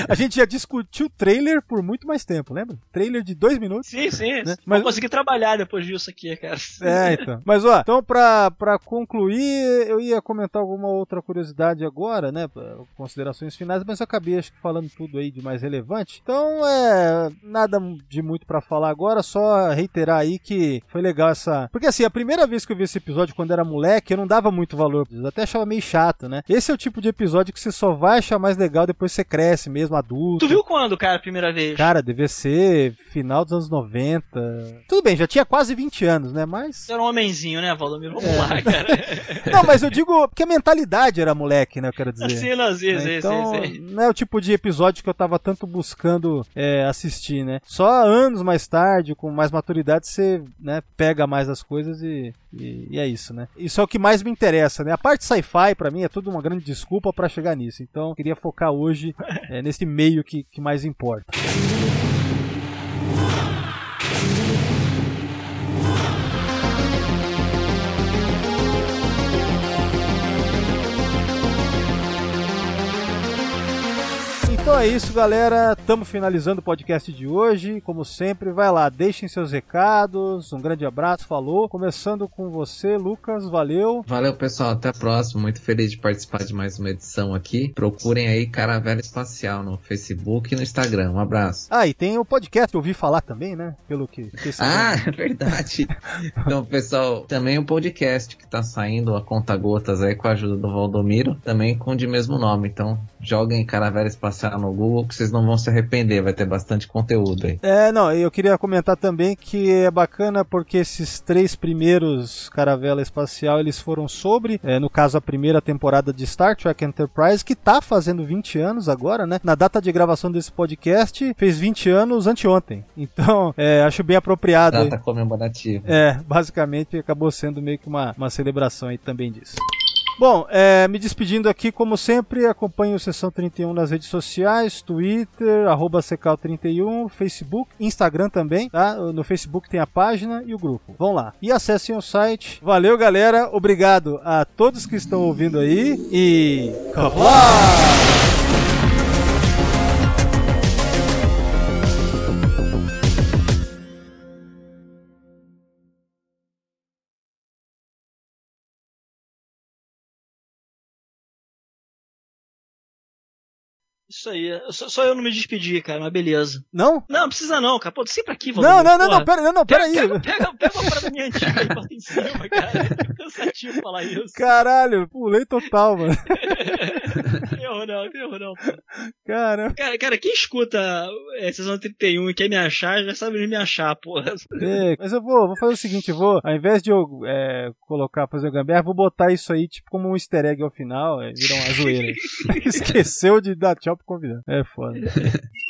a gente já discutiu trailer por muito mais tempo, lembra? Trailer de dois minutos. Sim, sim. Né? Mas... Vou conseguir trabalhar depois disso aqui, cara. É, então. Mas, ó, então pra, pra concluir, eu ia comentar alguma outra curiosidade agora, né? Considerações finais, mas eu acabei acho que falando tudo aí de mais relevante. Então, é. Nada de muito pra falar agora, só reiterar aí que foi legal essa. Porque assim, a primeira vez que eu vi esse episódio quando era moleque, eu não dava muito valor. Eu até achava meio chato, né? Esse é o tipo de episódio que você só vai achar mais legal depois que você cresce mesmo, adulto. Tu viu quando, cara, a primeira vez? Cara, devia ser final dos anos 90. Tudo bem, já tinha quase 20 anos, né? Mas. Era um homenzinho, né, Valdomiro? Vamos É. lá, cara. Não, mas eu digo porque a mentalidade era moleque, né? Eu quero dizer. Assim, não, sim, né? sim, então, sim, sim. não é o tipo de episódio que eu tava tanto buscando é, assistir, né? Só anos mais tarde, com mais maturidade, você né, pega mais as coisas e, e, e é isso, né? Isso é o que mais me interessa, né? A parte sci-fi, pra mim, é tudo uma grande desculpa pra chegar nisso. Então, eu queria focar hoje é, nesse meio que, que mais importa. Então é isso, galera. Estamos finalizando o podcast de hoje. Como sempre, vai lá, deixem seus recados. Um grande abraço, falou. Começando com você, Lucas, valeu. Valeu, pessoal. Até a próxima. Muito feliz de participar de mais uma edição aqui. Procurem aí Caravela Espacial no Facebook e no Instagram. Um abraço. Ah, e tem o podcast que eu ouvi falar também, né? Pelo que Ah, é verdade. Então, pessoal, também o podcast que tá saindo a conta gotas aí com a ajuda do Valdomiro, também com o de mesmo nome. Então, joguem Caravela Espacial no Google que vocês não vão se arrepender, vai ter bastante conteúdo aí. É, não, eu queria comentar também que é bacana porque esses três primeiros Caravela Espacial, eles foram sobre, é, no caso, a primeira temporada de Star Trek Enterprise, que tá fazendo 20 anos agora, né? Na data de gravação desse podcast, fez 20 anos anteontem. Então, é, acho bem apropriado. aí. Data comemorativa. É, basicamente acabou sendo meio que uma, uma celebração aí também disso. Bom, é, me despedindo aqui, como sempre, acompanhe o Sessão 31 nas redes sociais, Twitter, arroba Secal31, Facebook, Instagram também, tá? No Facebook tem a página e o grupo. Vão lá. E acessem o site. Valeu, galera. Obrigado a todos que estão ouvindo aí e... Kapla! Isso aí. Só, só eu não me despedi, cara, mas beleza. Não? Não, precisa não, cara. Pô, sempre aqui, Não, Valdomiro, não, não, porra. não, pera, não, não, pera aí. Pega, pega, pega uma parada minha antiga e bota em cima, cara. É cansativo falar isso. Caralho, pulei total, mano. Erro não, erro não. Cara, Cara, cara, quem escuta é, Sessão 31 e quer me achar, já sabe me achar, porra. É, mas eu vou, vou fazer o seguinte, eu vou, ao invés de eu é, colocar, fazer o gambiarra, vou botar isso aí, tipo, como um easter egg ao final, é, virar uma zoeira. Esqueceu de dar tchau pro convidado. É foda.